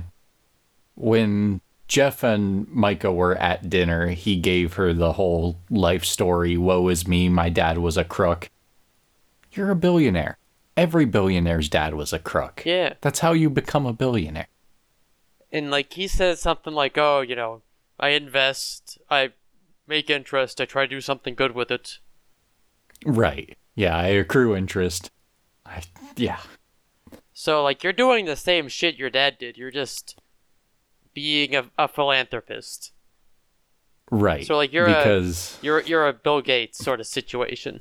when Jeff and Myka were at dinner, he gave her the whole life story, woe is me, my dad was a crook. You're a billionaire. Every billionaire's dad was a crook. Yeah. That's how you become a billionaire. And, like, he says something like, oh, you know, I invest, I make interest, I try to do something good with it. Right. Yeah, I accrue interest. I yeah. So, like, you're doing the same shit your dad did. You're just being a, a philanthropist. Right. So, like, you're a- You're you're a Bill Gates sort of situation.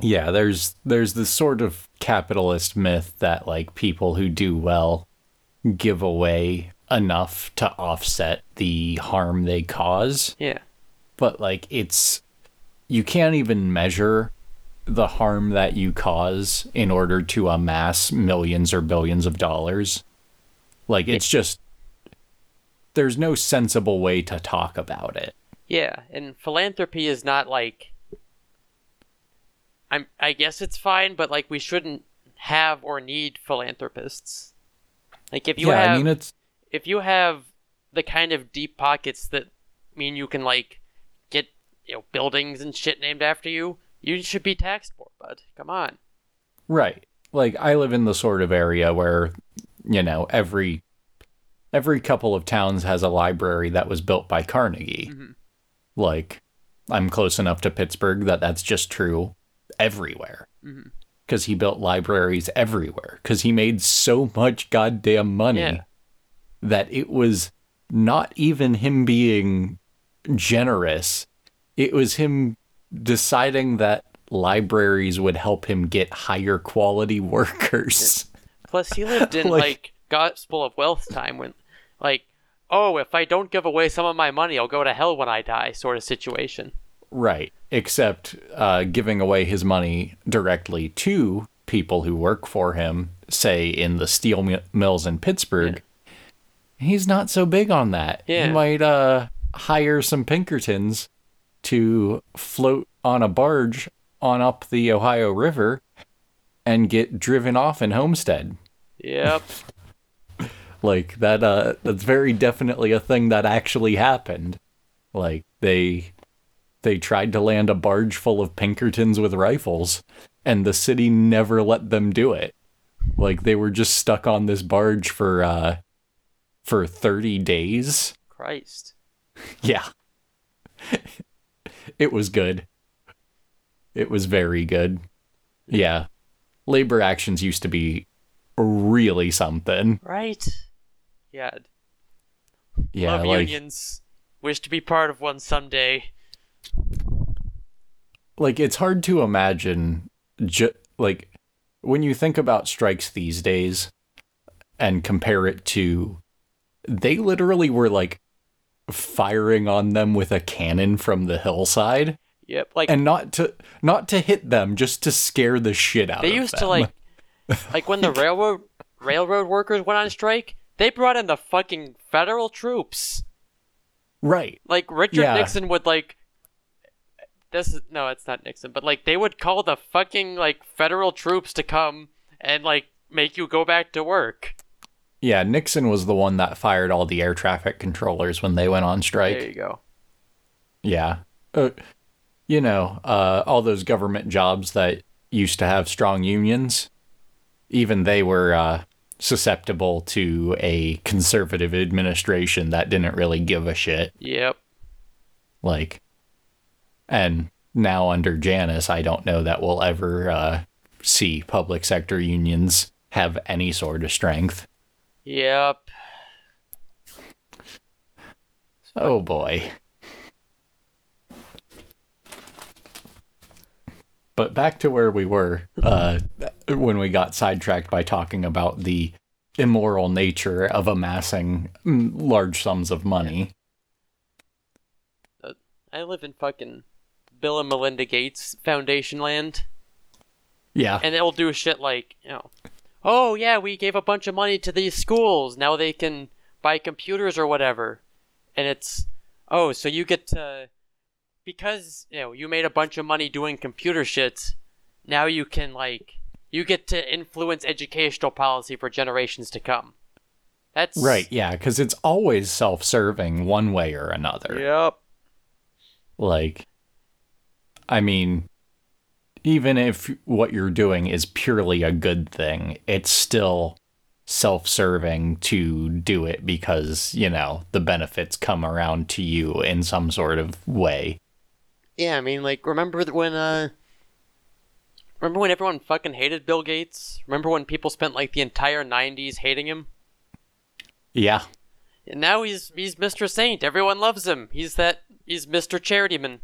yeah, there's there's this sort of capitalist myth that like people who do well give away enough to offset the harm they cause, Yeah. but like it's you can't even measure the harm that you cause in order to amass millions or billions of dollars. Like it's just there's no sensible way to talk about it. Yeah, and philanthropy is not like I'm I guess it's fine, but like we shouldn't have or need philanthropists. Like if you yeah, have I mean it's if you have the kind of deep pockets that mean you can like get you know buildings and shit named after you, you should be taxed more, bud. Come on. Right. Like I live in the sort of area where, you know, every every couple of towns has a library that was built by Carnegie. Mm-hmm. Like I'm close enough to Pittsburgh that that's just true everywhere. Mm-hmm. Cuz he built libraries everywhere cuz he made so much goddamn money Yeah. That it was not even him being generous. It was him deciding that libraries would help him get higher quality workers. Plus he lived in Like- like gospel of wealth time when like oh, if I don't give away some of my money, I'll go to hell when I die sort of situation. right. Except uh, giving away his money directly to people who work for him, say in the steel mi- mills in Pittsburgh. He's not so big on that. Yeah. He might uh, hire some Pinkertons to float on a barge on up the Ohio River and get driven off in Homestead. Yep. like that uh that's very definitely a thing that actually happened like they they tried to land a barge full of pinkertons with rifles and the city never let them do it. Like they were just stuck on this barge for uh for 30 days. Christ. Yeah. it was good. It was very good. Yeah. Labor actions used to be really something. Right. Yeah. Yeah, Love like unions. Wish to be part of one someday. like it's hard to imagine ju- like when you think about strikes these days and compare it to they literally were like firing on them with a cannon from the hillside Yep. Like and not to not to hit them just to scare the shit out of them. they of used to like like when the railroad railroad workers went on strike, they brought in the fucking federal troops. right Like Richard Yeah. Nixon would like this is no, it's not Nixon, but like they would call the fucking like federal troops to come and like make you go back to work. Yeah nixon was the one that fired all the air traffic controllers when they went on strike There you go. Yeah. Uh, you know, uh, all those government jobs that used to have strong unions, even they were uh, susceptible to a conservative administration that didn't really give a shit. Yep. Like, and now under Janus, I don't know that we'll ever uh, see public sector unions have any sort of strength. Yep. Oh boy. But back to where we were uh, when we got sidetracked by talking about the immoral nature of amassing mm, large sums of money. I live in fucking Bill and Melinda Gates Foundation land. Yeah. and they'll do shit like you know oh yeah we gave a bunch of money to these schools. Now they can buy computers or whatever. And it's oh so you get to because you know you made a bunch of money doing computer shit now you can like you get to influence educational policy for generations to come. That's Right, yeah, because it's always self serving one way or another. yep. Like, I mean, even if what you're doing is purely a good thing, it's still self serving to do it because, you know, the benefits come around to you in some sort of way. yeah i mean like remember when uh remember when everyone fucking hated bill gates remember when people spent like the entire 90s hating him Yeah, And now he's he's Mr. Saint. Everyone loves him. He's that he's Mr. Charityman.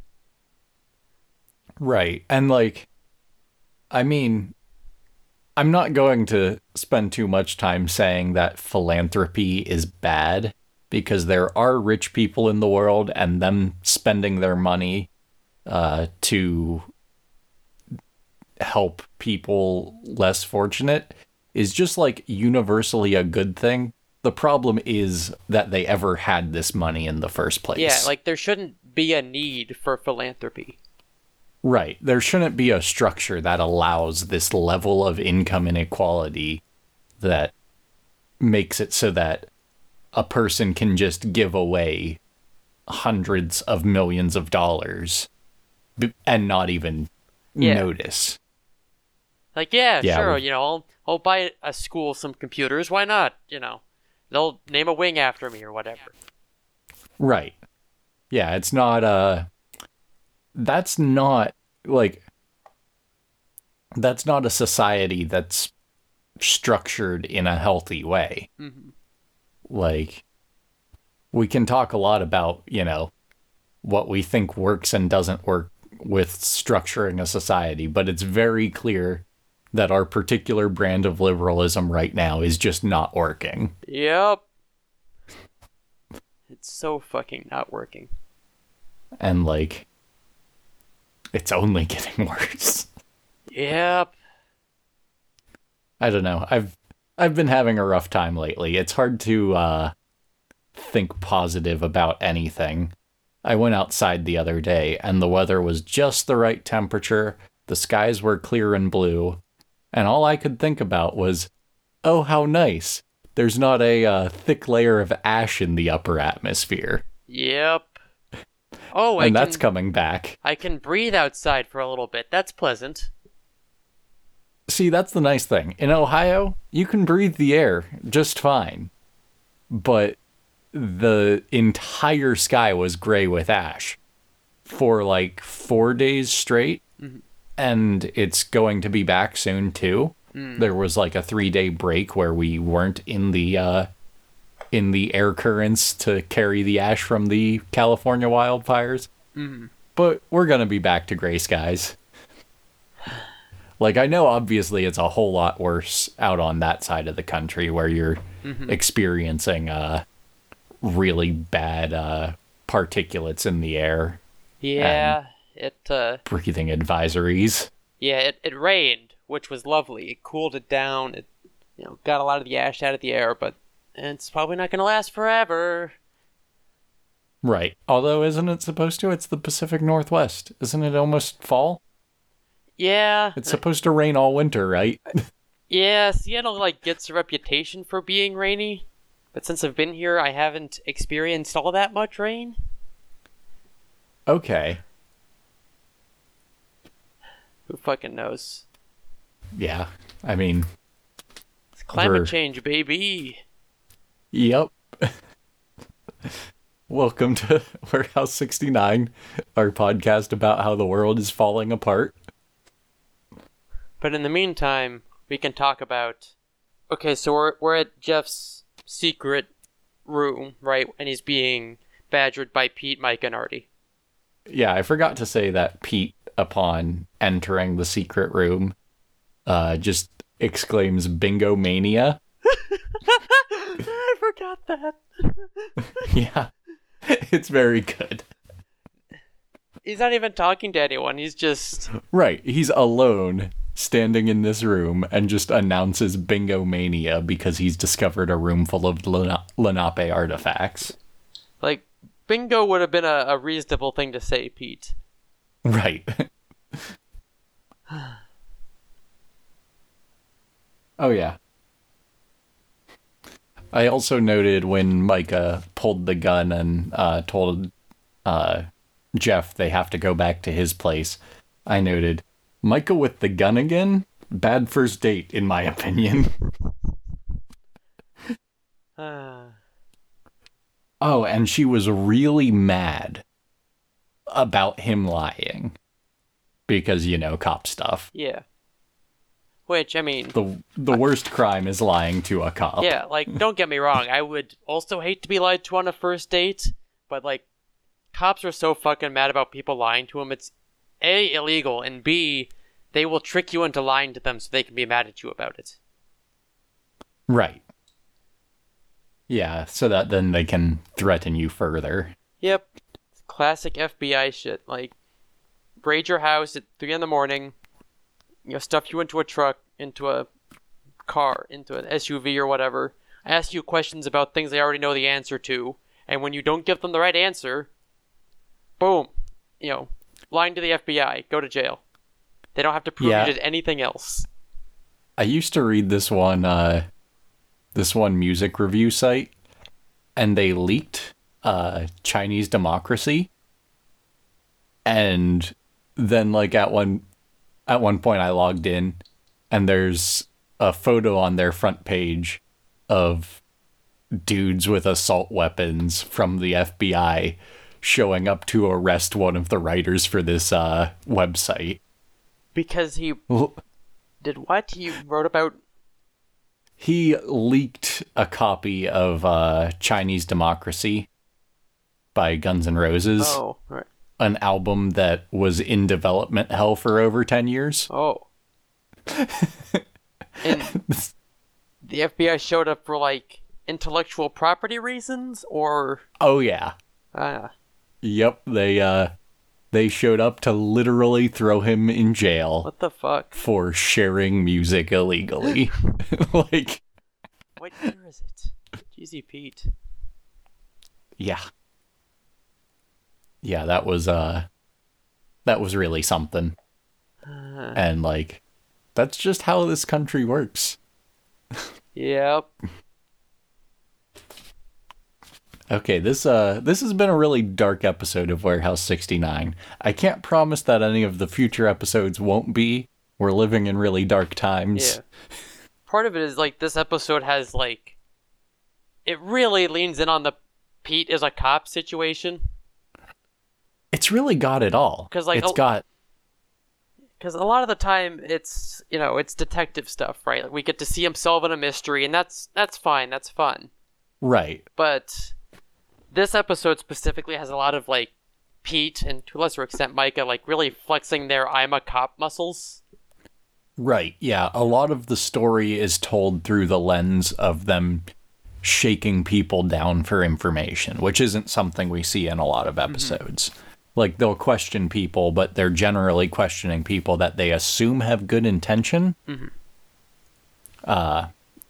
Right. And, like, I mean, I'm not going to spend too much time saying that philanthropy is bad because there are rich people in the world and them spending their money uh, to help people less fortunate is just like universally a good thing. The problem is that they ever had this money in the first place. Yeah, like there shouldn't be a need for philanthropy. Right. There shouldn't be a structure that allows this level of income inequality that makes it so that a person can just give away hundreds of millions of dollars b- and not even Yeah. notice. Like, yeah, Yeah, sure, we- you know, I'll, I'll buy a school some computers. Why not? You know, they'll name a wing after me or whatever. Right. Yeah, it's not uh that's not like that's not a society that's structured in a healthy way. Mhm. Like we can talk a lot about, you know, what we think works and doesn't work with structuring a society, but it's very clear that our particular brand of liberalism right now is just not working. Yep. It's so fucking not working. And like it's only getting worse. Yep. I don't know. I've I've been having a rough time lately. It's hard to uh think positive about anything. I went outside the other day and the weather was just the right temperature. The skies were clear and blue, and all I could think about was, "Oh, how nice. There's not a uh, thick layer of ash in the upper atmosphere." Yep. Oh, I and that's can, coming back. I can breathe outside for a little bit. That's pleasant. See, that's the nice thing. In Ohio, you can breathe the air just fine. But the entire sky was gray with ash for like four days straight. And it's going to be back soon too. There was like a three day break where we weren't in the uh, in the air currents to carry the ash from the California wildfires. But we're gonna be back to gray skies. Like I know obviously it's a whole lot worse out on that side of the country where you're experiencing uh really bad uh particulates in the air, Yeah, it uh breathing advisories. yeah, it, it rained, which was lovely. It cooled it down. It you know, got a lot of the ash out of the air, but it's probably not gonna last forever. Right. Although isn't it supposed to? It's the Pacific Northwest. Isn't it almost fall? Yeah. It's supposed to rain all winter, right? Yeah, Seattle like gets a reputation for being rainy, but since I've been here, I haven't experienced all that much rain. okay. Who fucking knows? Yeah. I mean, It's climate change, baby. Yep. Welcome to Warehouse 69, our podcast about how the world is falling apart. But in the meantime, we can talk about. Okay, so we're we're at Jeff's secret room, right? And he's being badgered by Pete, Mike, and Artie. Yeah, I forgot to say that Pete, upon entering the secret room, uh, just exclaims bingo mania. I forgot that. yeah. It's very good. He's not even talking to anyone. He's just Right. He's alone standing in this room and just announces bingo mania because he's discovered a room full of Lena- Lenape artifacts. like bingo would have been a, a reasonable thing to say, Pete. Right. oh yeah. I also noted when Myka pulled the gun and uh, told uh, Jeff they have to go back to his place. I noted Myka with the gun again. Bad first date, in my opinion. Uh, Oh, and she was really mad about him lying because you know cop stuff. yeah. Which I mean, the The worst crime is lying to a cop. yeah, like don't get me wrong. I would also hate to be lied to on a first date, but like, cops are so fucking mad about people lying to them. It's a illegal, and b they will trick you into lying to them so they can be mad at you about it. Right. Yeah, so that then they can threaten you further. Yep. Classic FBI shit. Like, raid your house at 3 in the morning, you know, stuff you into a truck, into a car, into an SUV or whatever, ask you questions about things they already know the answer to, and when you don't give them the right answer, boom, you know, lying to the FBI, go to jail. They don't have to prove Yeah. you did anything else. I used to read this one uh this one music review site and they leaked uh Chinese democracy and then like at one at one point I logged in and there's a photo on their front page of dudes with assault weapons from the FBI showing up to arrest one of the writers for this uh website. Because he did what? He wrote about. he leaked a copy of uh, Chinese Democracy by Guns N' Roses, Oh, right. An album that was in development hell for over 10 years. Oh. and the FBI showed up for like intellectual property reasons or Oh yeah. ah Yep, they uh they showed up to literally throw him in jail what the fuck? for sharing music illegally. like What year is it? Jeezy Pete. yeah. Yeah, that was uh that was really something. Uh, And like that's just how this country works. yep. Okay, this uh this has been a really dark episode of Warehouse 69. I can't promise that any of the future episodes won't be, we're living in really dark times. Yeah. Part of it is like this episode has like it really leans in on the Pete is a cop situation It's really got it all. 'Cause, like, it's a- got because a lot of the time it's you know it's detective stuff, right? Like we get to see him solving a mystery, and that's that's fine, that's fun. right. But this episode specifically has a lot of like Pete and to a lesser extent Myka like really flexing their I'm a cop muscles. Right. Yeah. A lot of the story is told through the lens of them shaking people down for information, which isn't something we see in a lot of mm-hmm. episodes. Like they'll question people, but they're generally questioning people that they assume have good intention. Uh,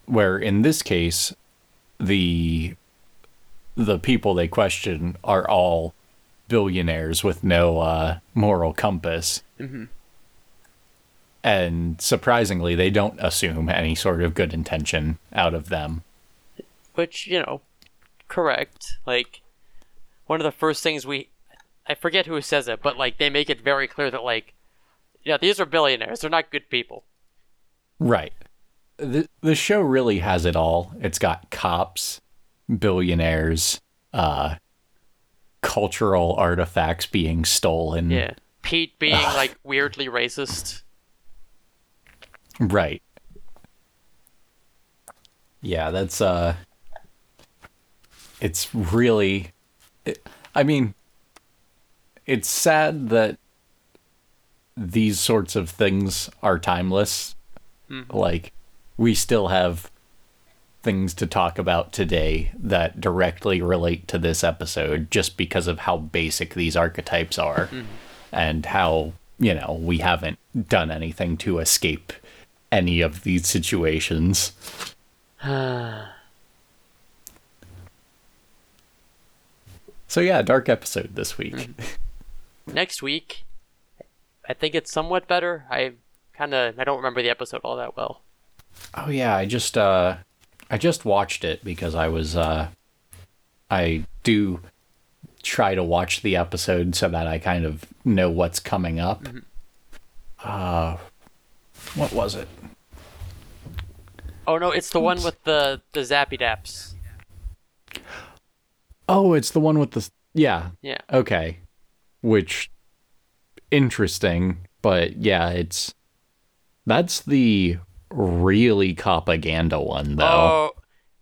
where in this case, the the people they question are all billionaires with no uh, moral compass. And surprisingly they don't assume any sort of good intention out of them. Which you know correct. Like one of the first things we i forget who says it but like they make it very clear that like yeah these are billionaires. They're not good people. Right. The, the show really has it all. It's got cops billionaires uh cultural artifacts being stolen. Yeah. Pete being like weirdly racist. Right. Yeah that's uh it's really it, i mean it's sad that these sorts of things are timeless. Mm-hmm. Like we still have things to talk about today that directly relate to this episode just because of how basic these archetypes are mm-hmm. and how you know we haven't done anything to escape any of these situations. So yeah dark episode this week mm-hmm. Next week i think it's somewhat better i kind of i don't remember the episode all that well Oh yeah, I just uh I just watched it because I was uh I do try to watch the episode so that I kind of know what's coming up. Uh what was it? oh no it's the one with the the zappy daps Oh, it's the one with the yeah. yeah Okay. Which interesting, but yeah, it's that's the really propaganda one though. oh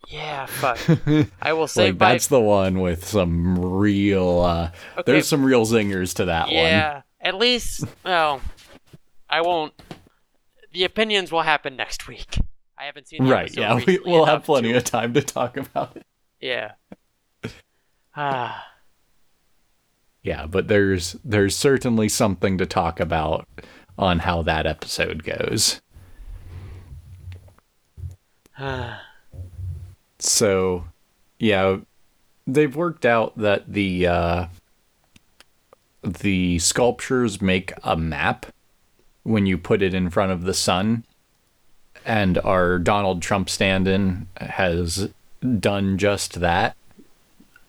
yeah fuck i will say like by that's the one with some real uh Okay. there's some real zingers to that one. Yeah, at least, well, I won't. The opinions will happen next week. I haven't seen Right, yeah, we, we'll have plenty to- of time to talk about it. Yeah. Ah, Yeah, but there's there's certainly something to talk about on how that episode goes. So, yeah, they've worked out that the uh, the sculptures make a map when you put it in front of the sun, and our Donald Trump stand-in has done just that,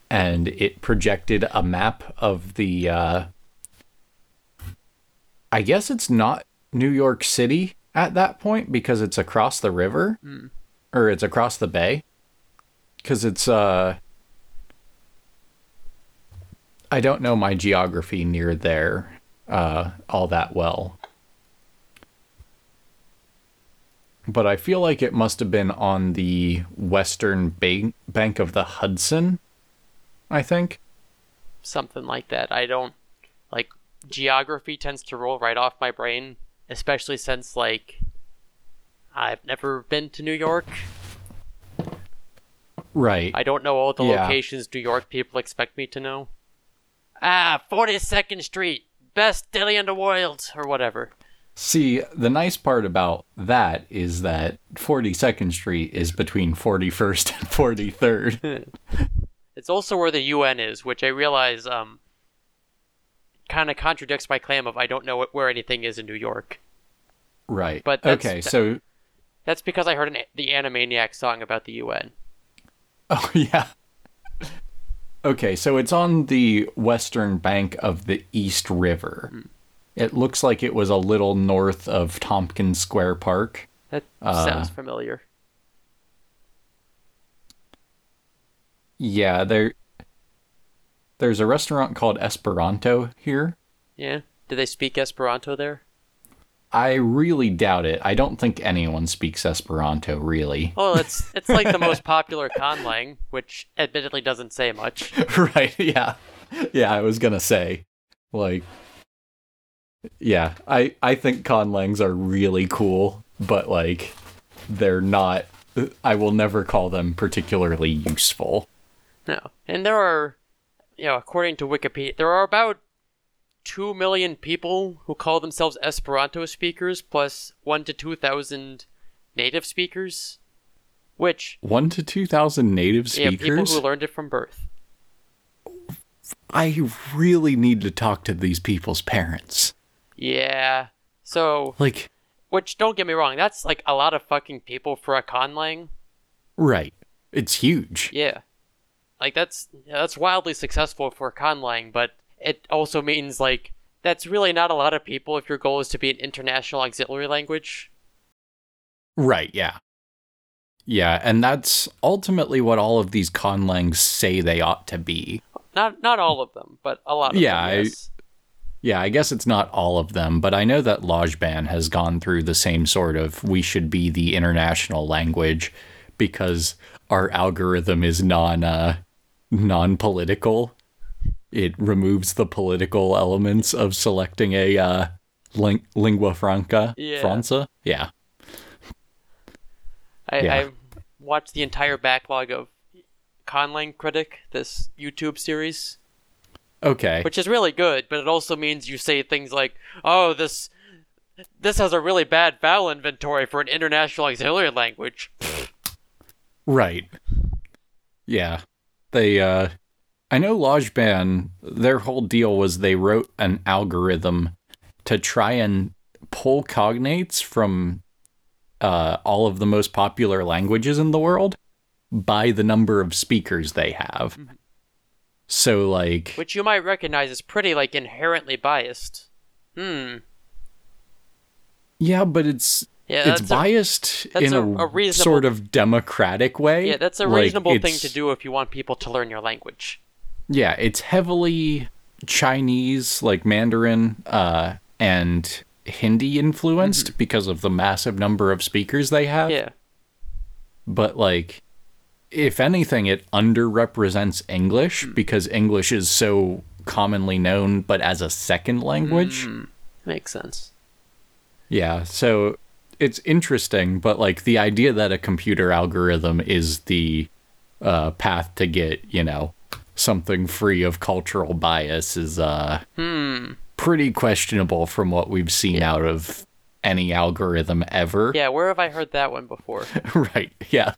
and it projected a map of the. Uh, I guess it's not New York City at that point because it's across the river, or it's across the bay because it's uh I don't know my geography near there uh all that well. But I feel like it must have been on the western ba- bank of the Hudson, I think. something like that. I don't like geography tends to roll right off my brain, especially since like I've never been to New York. Right. I don't know all the Yeah. locations New York people expect me to know. Ah, 42nd Street, best deli in the world, or whatever. See, the nice part about that is that 42nd Street is between 41st and 43rd. It's also where the UN is, which I realize um kind of contradicts my claim of I don't know what, where anything is in New York. right. But that's- okay, so That's because I heard an, the Animaniac song about the UN. Oh yeah. Okay, so it's on the western bank of the East River. It looks like it was a little north of Tompkins Square Park. That Uh, sounds familiar. Yeah, there there's a restaurant called Esperanto here. Yeah. Do they speak Esperanto there? I really doubt it. I don't think anyone speaks Esperanto really. Well, it's it's like the most popular conlang, which admittedly doesn't say much. right, yeah. Yeah, I was going to say like yeah, I I think conlangs are really cool, but like they're not I will never call them particularly useful. No. And there are, you know, according to Wikipedia, there are about 2 million people who call themselves Esperanto speakers, plus 1 to 2,000 native speakers. Which, 1 to 2000 native speakers? yeah, people who learned it from birth. I really need to talk to these people's parents. Yeah. So, Like which, don't get me wrong, that's like a lot of fucking people for a conlang. right. It's huge. Yeah. Like that's that's wildly successful for conlang, but it also means like that's really not a lot of people if your goal is to be an international auxiliary language. Right, yeah. Yeah, and that's ultimately what all of these conlangs say they ought to be. Not not all of them, but a lot of Yeah, them. I- Yeah, I guess it's not all of them, but I know that Lojban has gone through the same sort of we should be the international language because our algorithm is non uh, non-political. It removes the political elements of selecting a uh, ling- lingua franca, Yeah. franca. Yeah. I, Yeah. I watched the entire backlog of Conlang Critic, this YouTube series, Okay. which is really good, but it also means you say things like, "Oh, this this has a really bad vowel inventory for an international auxiliary language." Right. Yeah. They uh I know Lojban their whole deal was they wrote an algorithm to try and pull cognates from uh all of the most popular languages in the world by the number of speakers they have. So like which you might recognize as pretty like inherently biased. Hmm. yeah, but it's Yeah, it's that's a, biased in a- a, sort of democratic way. yeah, that's a Like, reasonable thing to do if you want people to learn your language. Yeah, it's heavily Chinese, like Mandarin, uh, and Hindi influenced because of the massive number of speakers they have. Yeah. But like, if anything, it underrepresents English Hmm. because English is so commonly known, but as a second language. Hmm. Makes sense. Yeah, so it's interesting, but like the idea that a computer algorithm is the uh, path to get, you know, something free of cultural bias is uh, Hmm. pretty questionable from what we've seen out of any algorithm ever. Yeah, where have I heard that one before? right, yeah.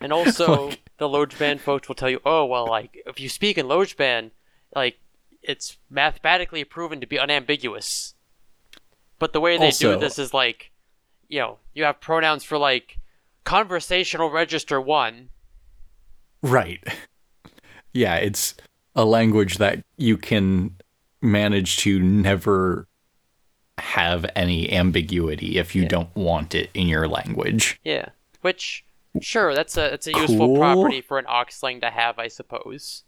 And also, the Lojban folks will tell you, oh, well, like, if you speak in Lojban, like, it's mathematically proven to be unambiguous. But the way they Also- do this is like, you know, you have pronouns for, like, conversational register one. Right. Yeah, it's a language that you can manage to never have any ambiguity if you Yeah. don't want it in your language. Yeah. Which, sure, that's a, it's a useful Cool. property for an auxlang to have, I suppose.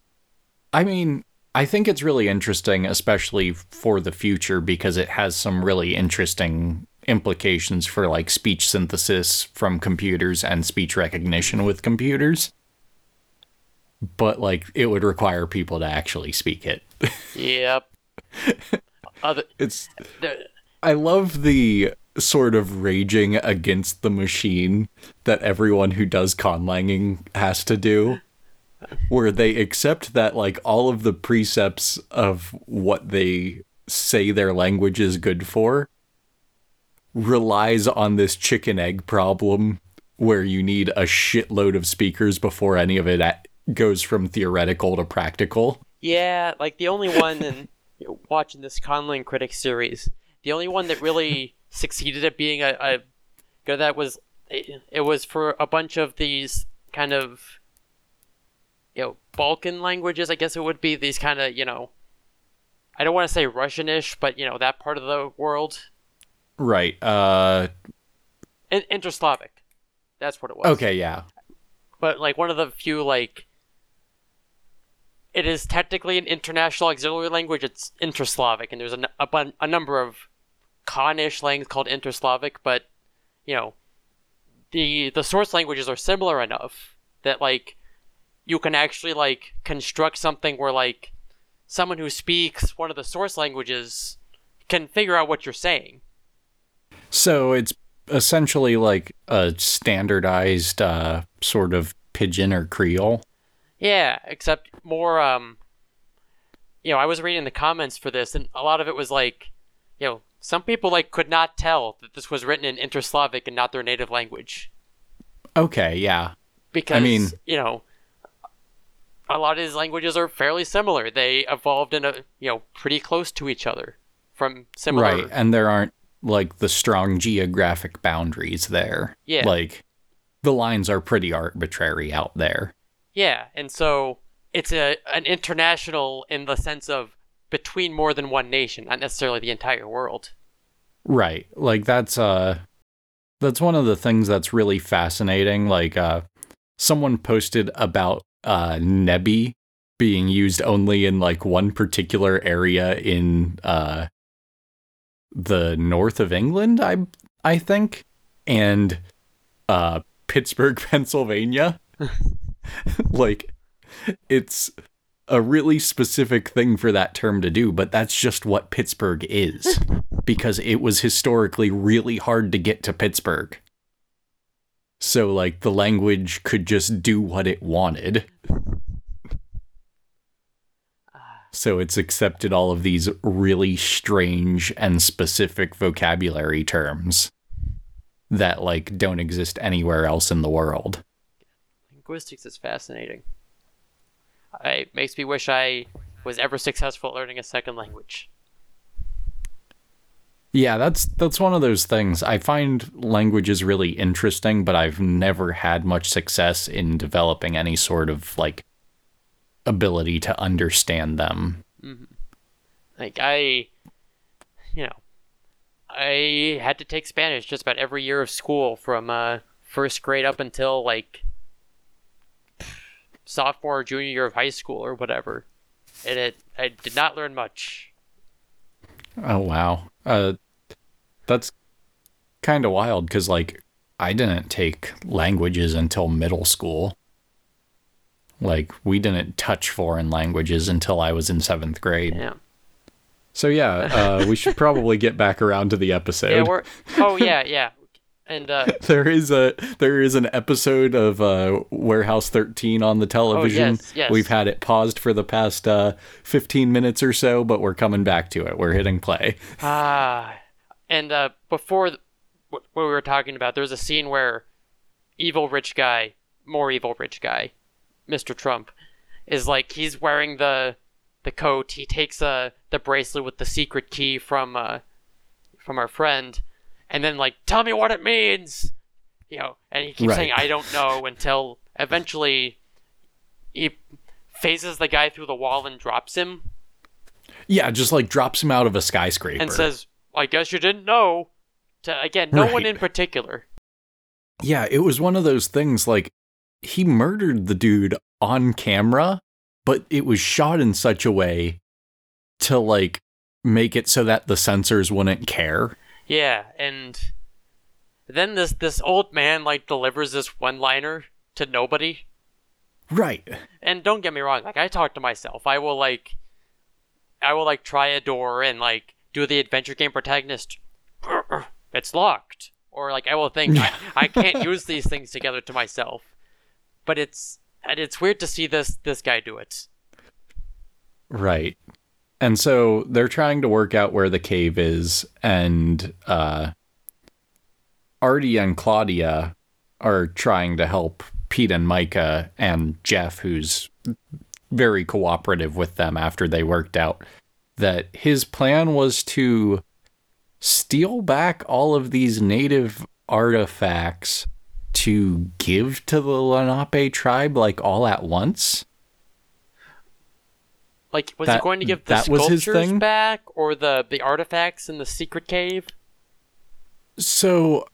I mean, I think it's really interesting, especially for the future, because it has some really interesting implications for like speech synthesis from computers and speech recognition with computers. But like, it would require people to actually speak it. Yep. Other, It's the, I love the sort of raging against the machine that everyone who does conlanging has to do where they accept that like all of the precepts of what they say their language is good for relies on this chicken egg problem where you need a shitload of speakers before any of it goes from theoretical to practical. Yeah, like the only one in watching this Conlang Critic series, the only one that really succeeded at being a, a that was it, it was for a bunch of these kind of you know Balkan languages. I guess it would be these kind of you know I don't want to say Russianish, but you know that part of the world. Right. Uh In- Interslavic. That's what it was. okay, yeah. But like one of the few like it is technically an international auxiliary language. It's Interslavic, and there's a, a, a number of Khanish languages called Interslavic, but you know the the source languages are similar enough that like you can actually like construct something where like someone who speaks one of the source languages can figure out what you're saying. So it's essentially like a standardized uh sort of pidgin or creole. Yeah, except more um you know, I was reading the comments for this and a lot of it was like, you know, some people like could not tell that this was written in Interslavic and not their native language Okay, yeah. because I mean- you know, a lot of these languages are fairly similar. They evolved in a, you know, pretty close to each other from similar Right. And there aren't like the strong geographic boundaries there. Yeah. Like the lines are pretty arbitrary out there. Yeah, and so it's a an international in the sense of between more than one nation, not necessarily the entire world. Right. Like that's uh that's one of the things that's really fascinating. Like uh someone posted about uh nebby being used only in like one particular area in uh the north of England, I I think. And uh Pittsburgh, Pennsylvania. like it's a really specific thing for that term to do, but that's just what Pittsburgh is because it was historically really hard to get to Pittsburgh. So, like, the language could just do what it wanted. So, it's accepted all of these really strange and specific vocabulary terms that, like, don't exist anywhere else in the world. Linguistics is fascinating. It makes me wish I was ever successful at learning a second language. Yeah, that's that's one of those things. I find languages really interesting, but I've never had much success in developing any sort of like ability to understand them. Like I, you know, I had to take Spanish just about every year of school from uh, first grade up until like sophomore or junior year of high school or whatever, and it I did not learn much. Oh wow. Uh that's kind of wild cuz like I didn't take languages until middle school. Like we didn't touch foreign languages until I was in 7th grade. Yeah, So yeah, uh we should probably get back around to the episode. yeah, we're oh yeah, yeah, and uh, there is a there is an episode of uh, Warehouse 13 on the television. yes, yes. We've had it paused for the past uh, 15 minutes or so, but we're coming back to it. We're hitting play. Ah, and uh, before th- what what we were talking about, there was a scene where evil rich guy, more evil rich guy, Mr. Trump, is like he's wearing the the coat. He takes uh, the bracelet with the secret key from uh, from our friend, and then like tell me what it means, you know. And he keeps Right. saying I don't know until eventually he phases the guy through the wall and drops him Yeah, just like drops him out of a skyscraper. and says, "I guess you didn't know." To again, no one in particular. yeah, it was one of those things like he murdered the dude on camera, but it was shot in such a way to like make it so that the censors wouldn't care. Yeah, and then this this old man like delivers this one liner to nobody. Right. And don't get me wrong, like I talk to myself. I will like I will like try a door and like do the adventure game protagonist it's locked. Or like I will think I, I can't use these things together to myself. But it's it's weird to see this this guy do it. Right. And so they're trying to work out where the cave is, and uh, Artie and Claudia are trying to help Pete and Myka and Jeff, who's very cooperative with them after they worked out that his plan was to steal back all of these native artifacts to give to the Lenape tribe, like all at once. Like, was That- he going to give the that was his sculptures thing? back or the the artifacts in the secret cave? So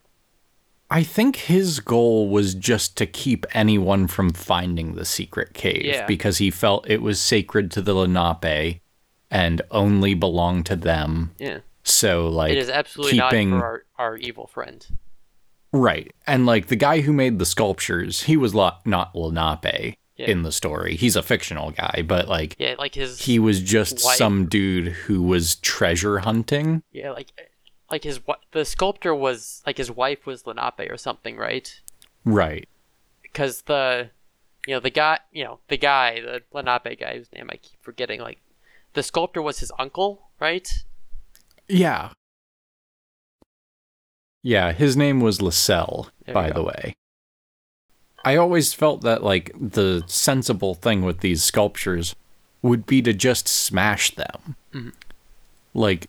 I think his goal was just to keep anyone from finding the secret cave Yeah. because he felt it was sacred to the Lenape and only belonged to them. Yeah, So like it is absolutely keeping not for our, our evil friend. Right. And like the guy who made the sculptures, he was lo- not Lenape Yeah. in the story. He's a fictional guy, but like Yeah, like his he was just Wife. some dude who was treasure hunting. yeah, like like his the sculptor was like his wife was Lenape or something, right? Right. Because the you know the guy you know the guy the Lenape guy whose name I keep forgetting like the sculptor was his uncle, right? Yeah. Yeah, his name was Lascelles, There by the way. I always felt that like the sensible thing with these sculptures would be to just smash them. Mhm. Like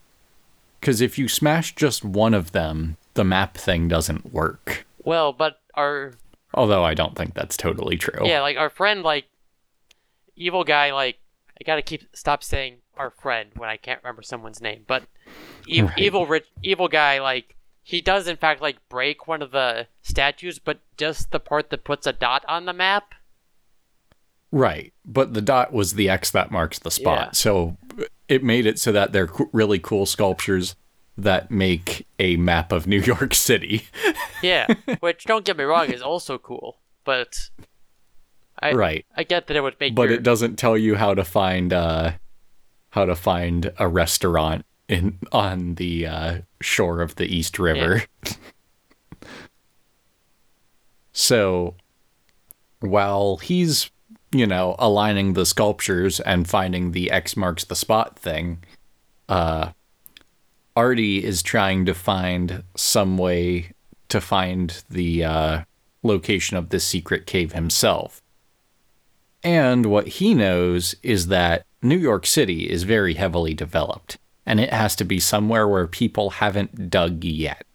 cuz if you smash just one of them, the map thing doesn't work. Well, but our Although I don't think that's totally true. yeah like our friend like evil guy like I gotta keep stop saying our friend when I can't remember someone's name, but e- Right. evil rich evil guy like he does in fact like break one of the statues, but just the part that puts a dot on the map. Right. But the dot was the X that marks the spot. Yeah. So it made it so that they're really cool sculptures that make a map of New York City. Yeah, which don't get me wrong is also cool, but I right. I get that it would make But your, it doesn't tell you how to find uh how to find a restaurant in on the uh, shore of the East River. so while he's, you know, aligning the sculptures and finding the X marks the spot thing, uh Artie is trying to find some way to find the uh, location of this secret cave himself. And what he knows is that New York City is very heavily developed, and it has to be somewhere where people haven't dug yet.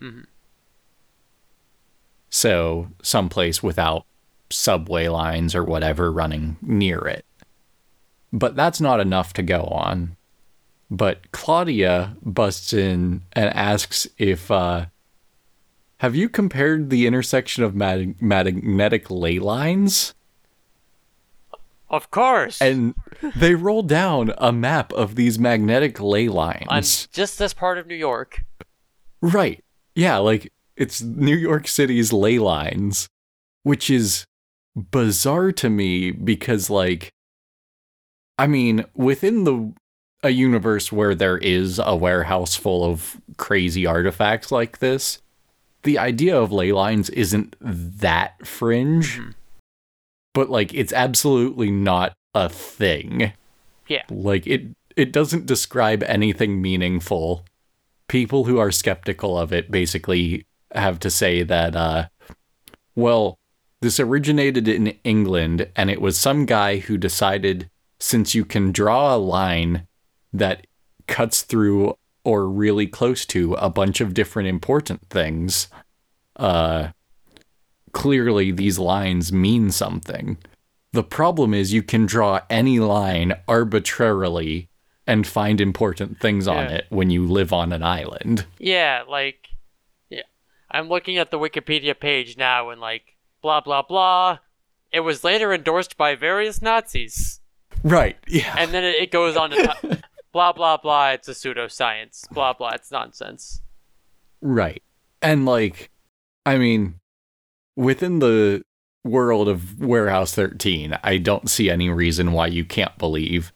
So, someplace without subway lines or whatever running near it. But that's not enough to go on. But Claudia busts in and asks if, uh, have you compared the intersection of mag- magnetic ley lines? Of course and they roll down a map of these magnetic ley lines. on just this part of New York. Right. Yeah, like it's New York City's ley lines, which is bizarre to me because like I mean, within the a universe where there is a warehouse full of crazy artifacts like this, the idea of ley lines isn't that fringe. Mm-hmm. But like it's absolutely not a thing. Yeah. Like it it doesn't describe anything meaningful. People who are skeptical of it basically have to say that uh well, this originated in England and it was some guy who decided since you can draw a line that cuts through or really close to a bunch of different important things, uh clearly these lines mean something. The problem is you can draw any line arbitrarily and find important things on it when you live on an island. Yeah, like, yeah. I'm looking at the Wikipedia page now and, like, blah, blah, blah. It was later endorsed by various Nazis. Right. Yeah. And then it, it goes on to t- blah, blah, blah. It's a pseudoscience. Blah, blah. It's nonsense. Right. And like I mean within the world of Warehouse 13, I don't see any reason why you can't believe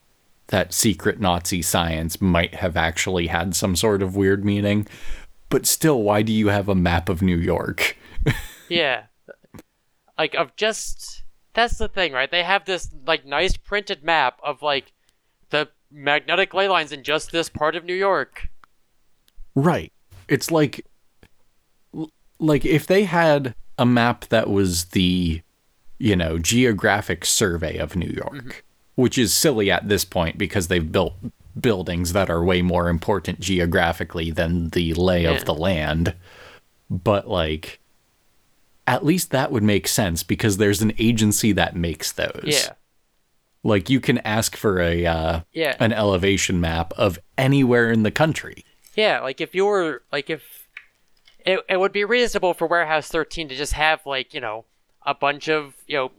that secret Nazi science might have actually had some sort of weird meaning. But still, why do you have a map of New York? Yeah. Like, of just. That's the thing, right? They have this, like, nice printed map of, like, the magnetic ley lines in just this part of New York. Right. It's like like if they had a map that was the you know, geographic survey of New York, which is silly at this point because they've built buildings that are way more important geographically than the lay Yeah. of the land. But like at least that would make sense because there's an agency that makes those. Yeah. Like you can ask for a uh, Yeah. an elevation map of anywhere in the country. Yeah, like if you were like if it it would be reasonable for Warehouse 13 to just have like, you know, a bunch of, you know,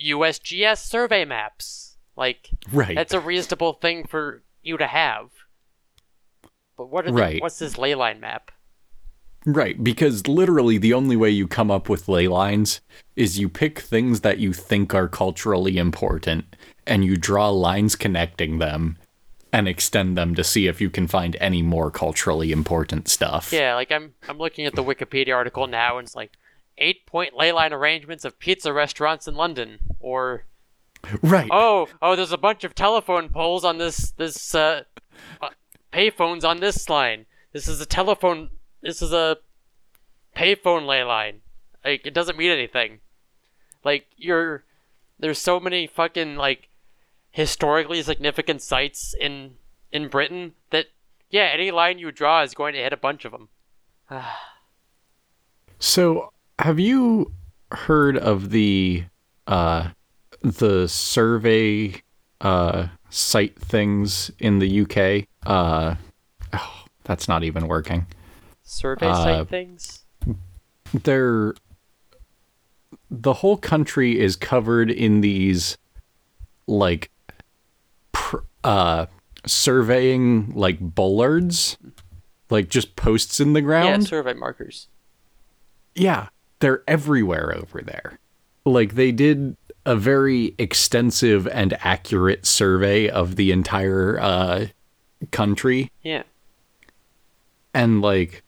USGS survey maps. Like Right. that's a reasonable thing for you to have. But what are the, Right. what's this ley line map? Right, because literally the only way you come up with ley lines is you pick things that you think are culturally important and you draw lines connecting them and extend them to see if you can find any more culturally important stuff. Yeah, like I'm I'm looking at the Wikipedia article now and it's like eight point ley line arrangements of pizza restaurants in London or Right. oh oh there's a bunch of telephone poles on this this uh, uh payphones on this line this is a telephone this is a payphone ley line like it doesn't mean anything like you're there's so many fucking like historically significant sites in in britain that yeah any line you draw is going to hit a bunch of them So, have you heard of the uh the survey uh site things in the UK? Uh oh, that's not even working. survey Uh, site things they're the whole country is covered in these like uh surveying like bollards like just posts in the ground. yeah survey markers. Yeah they're everywhere over there. Like they did a very extensive and accurate survey of the entire uh country. Yeah. And like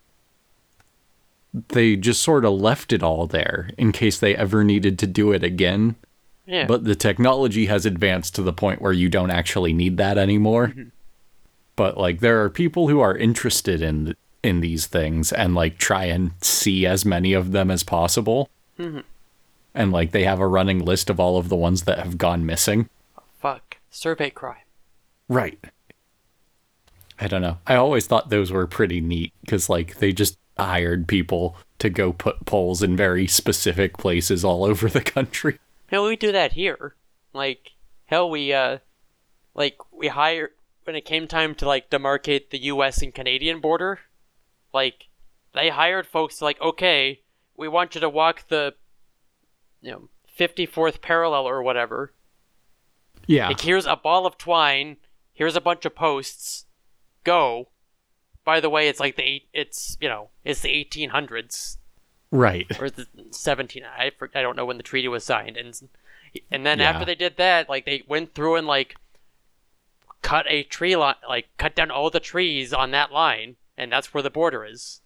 they just sort of left it all there in case they ever needed to do it again yeah. But the technology has advanced to the point where you don't actually need that anymore. Mm-hmm. But like there are people who are interested in in these things and like try and see as many of them as possible. Mm-hmm. And like they have a running list of all of the ones that have gone missing. Fuck. Survey crime. Right. I don't know. I always thought those were pretty neat because, like, they just hired people to go put poles in very specific places all over the country. Hell, we do that here. Like, hell, we, uh, like, we hire, when it came time to, like, demarcate the US and Canadian border, like, they hired folks to, like, okay, we want you to walk the, you know, 54th parallel or whatever. Yeah. Like, here's a ball of twine, here's a bunch of posts, go. By the way, it's like the, eight, it's, you know, it's the 1800s Right. or the 17 I, I don't know when the treaty was signed and and then Yeah. after they did that like they went through and like cut a tree line like cut down all the trees on that line and that's where the border is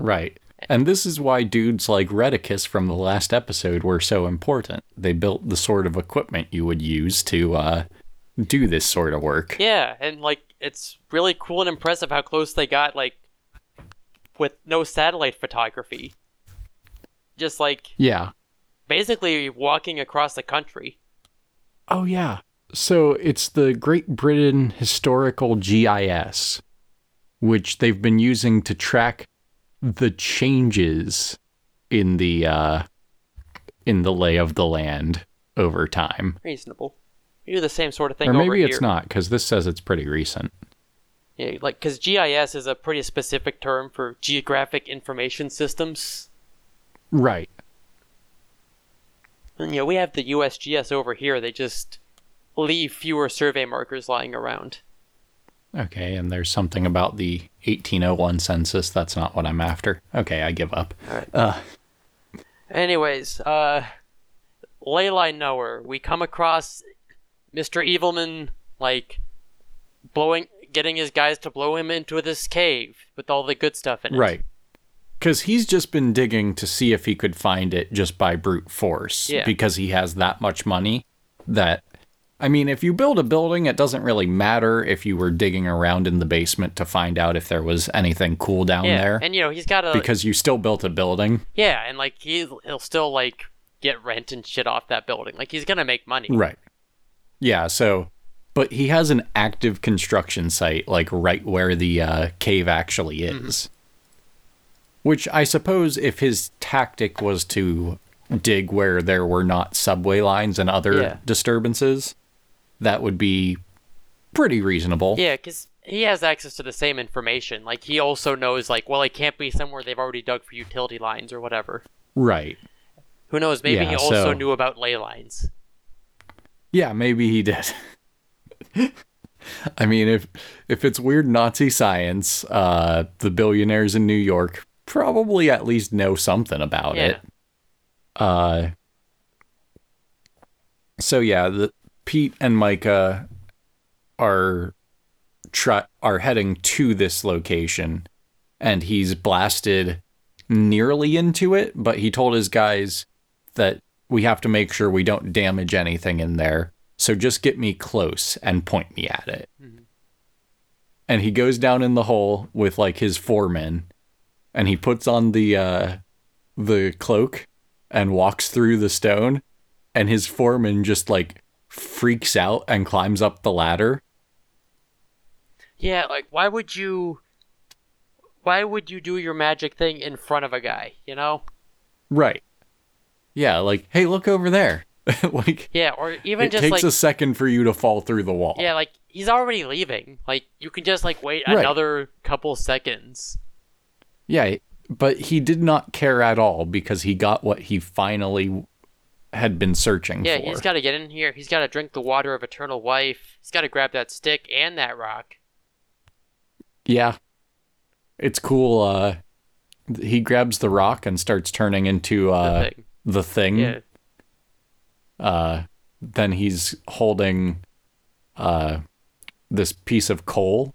Right. And this is why dudes like Redicus from the last episode were so important. They built the sort of equipment you would use to uh, do this sort of work. yeah and like it's really cool and impressive how close they got like with no satellite photography just like Yeah. basically walking across the country Oh, yeah. So it's the Great Britain Historical GIS, which they've been using to track the changes in the uh, in the lay of the land over time. reasonable we do the same sort of thing or maybe it's here. not, because this says it's pretty recent. Yeah, like because GIS is a pretty specific term for geographic information systems. Right. And you know, we have the USGS over here. They just leave fewer survey markers lying around. Okay, and there's something about the 1801 census. That's not what I'm after. Okay, I give up. Alright. Uh, Anyways, uh, Leyline Knower, we come across Mr. Evilman like blowing, getting his guys to blow him into this cave with all the good stuff in it. right. Because he's just been digging to see if he could find it just by brute force. Yeah. Because he has that much money that. I mean, if you build a building, it doesn't really matter if you were digging around in the basement to find out if there was anything cool down Yeah, there. and you know he's got a because you still built a building. yeah, and like he he'll still like get rent and shit off that building. Like he's gonna make money. Right. Yeah, so but he has an active construction site like right where the uh, cave actually is. Which I suppose if his tactic was to dig where there were not subway lines and other Yeah. disturbances, that would be pretty reasonable. Yeah, because he has access to the same information. Like he also knows, like, well, it can't be somewhere they've already dug for utility lines or whatever. Right. Who knows? Maybe Yeah, he also so- knew about ley lines. Yeah, maybe he did. I mean, if if it's weird Nazi science, uh, the billionaires in New York probably at least know something about Yeah. it. Uh, so yeah, the Pete and Myka are try are heading to this location, and he's blasted nearly into it, but he told his guys that we have to make sure we don't damage anything in there. So just get me close and point me at it. And he goes down in the hole with like his foreman and he puts on the uh the cloak and walks through the stone and his foreman just like freaks out and climbs up the ladder. Yeah, like why would you? Why would you do your magic thing in front of a guy? You know? Right. Yeah, like, hey, look over there. like Yeah, or even it just takes like a second for you to fall through the wall. yeah, like he's already leaving. Like you can just like wait Right. another couple seconds. Yeah, but he did not care at all because he got what he finally had been searching for. Yeah, for. he's got to get in here. He's got to drink the water of eternal life. He's got to grab that stick and that rock. yeah. It's cool. Uh, he grabs the rock and starts turning into uh, thing. the thing. Yeah, Uh, then he's holding uh, this piece of coal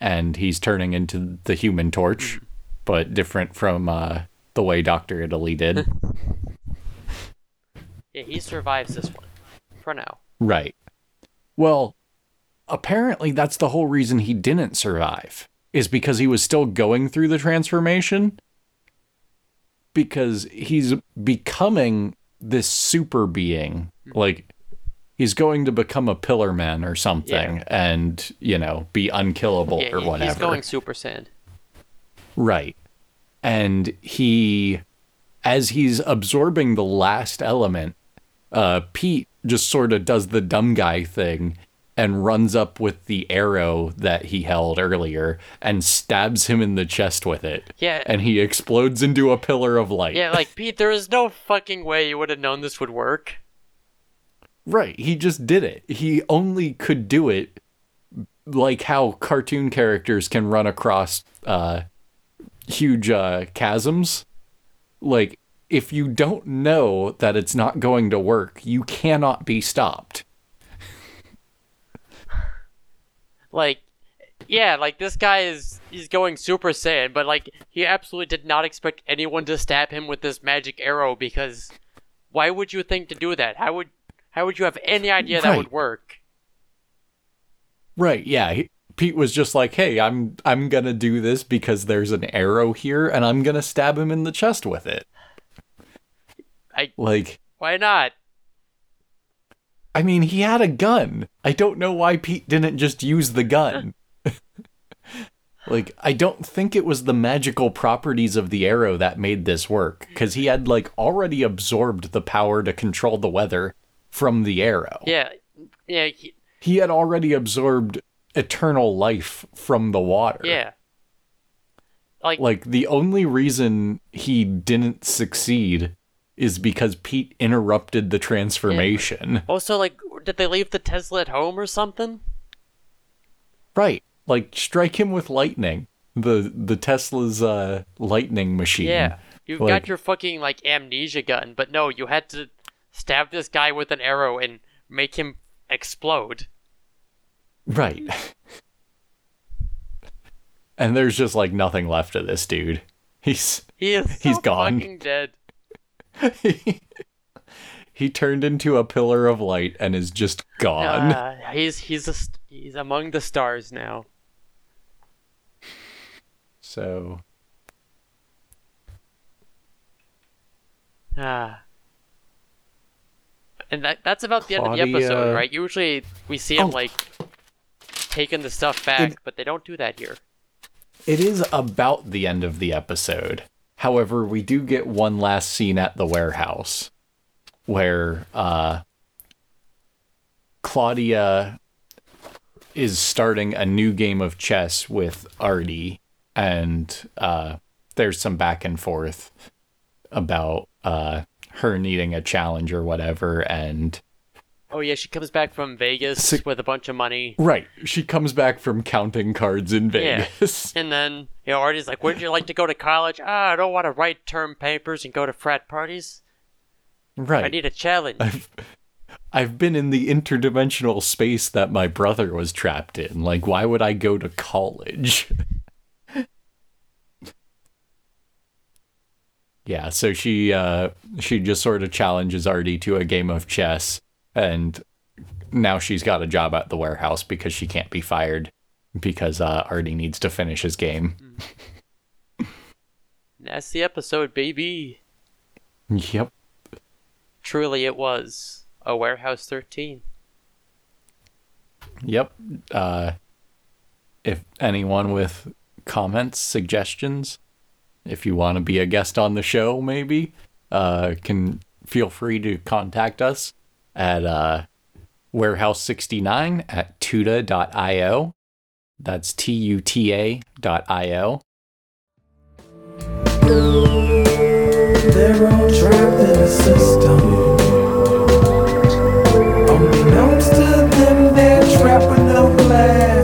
and he's turning into the human torch, but different from uh, the way Dr. Italy did. yeah, he survives this one for now. Right. Well, apparently that's the whole reason he didn't survive is because he was still going through the transformation because he's becoming this super being like he's going to become a pillar man or something Yeah. and you know be unkillable Yeah, or whatever he's going Super Saiyan. Right. And he, as he's absorbing the last element, uh, Pete just sort of does the dumb guy thing and runs up with the arrow that he held earlier and stabs him in the chest with it. Yeah. And he explodes into a pillar of light. Yeah, like Pete, there is no fucking way you would have known this would work. Right. He just did it. He only could do it like how cartoon characters can run across uh, huge uh, chasms. Like, if you don't know that it's not going to work, you cannot be stopped. Like, yeah, like this guy is he's going Super Saiyan, but like he absolutely did not expect anyone to stab him with this magic arrow because why would you think to do that? How would how would you have any idea that Right. would work? Right, yeah. He, Pete was just like, "Hey, I'm I'm going to do this because there's an arrow here and I'm going to stab him in the chest with it." I- like Why not? I mean, he had a gun. I don't know why Pete didn't just use the gun. like, I don't think it was the magical properties of the arrow that made this work, because he had, like, already absorbed the power to control the weather from the arrow. Yeah, yeah, he, He had already absorbed eternal life from the water. yeah. Like, Like, the only reason he didn't succeed is because Pete interrupted the transformation. also, like, did they leave the Tesla at home or something? Right. Like strike him with lightning. The the Tesla's uh lightning machine. Yeah, you've Like- got your fucking like amnesia gun, but no, you had to stab this guy with an arrow and make him explode. Right. and there's just like nothing left of this dude. He's He is He's so gone. fucking dead. he turned into a pillar of light and is just gone. Uh, he's he's a, he's among the stars now. So Ah. And that that's about the end of the episode, right? Usually we see him Oh. like taking the stuff back, It- but they don't do that here. it is about the end of the episode. However, we do get one last scene at the warehouse where uh, Claudia is starting a new game of chess with Artie, and uh, there's some back and forth about uh, her needing a challenge or whatever, and Oh yeah, she comes back from Vegas Sick- with a bunch of money. right, she comes back from counting cards in Vegas. Yeah. And then, you know, Artie's like, Wouldn't you like to go to college? Ah, I don't want to write term papers and go to frat parties. right. I need a challenge. I've I've been in the interdimensional space that my brother was trapped in. Like, why would I go to college? yeah, so she uh she just sort of challenges Artie to a game of chess and now she's got a job at the warehouse because she can't be fired because uh Artie needs to finish his game. That's the episode, baby. Yep. Truly, it was a Warehouse 13. Yep. Uh, if anyone with comments, suggestions, if you want to be a guest on the show, maybe, uh, can feel free to contact us at uh, warehouse69 at tuta.io. That's T U T A dot I-O. They're all trapped in system. Unbeknownst to them, they're trapped glass.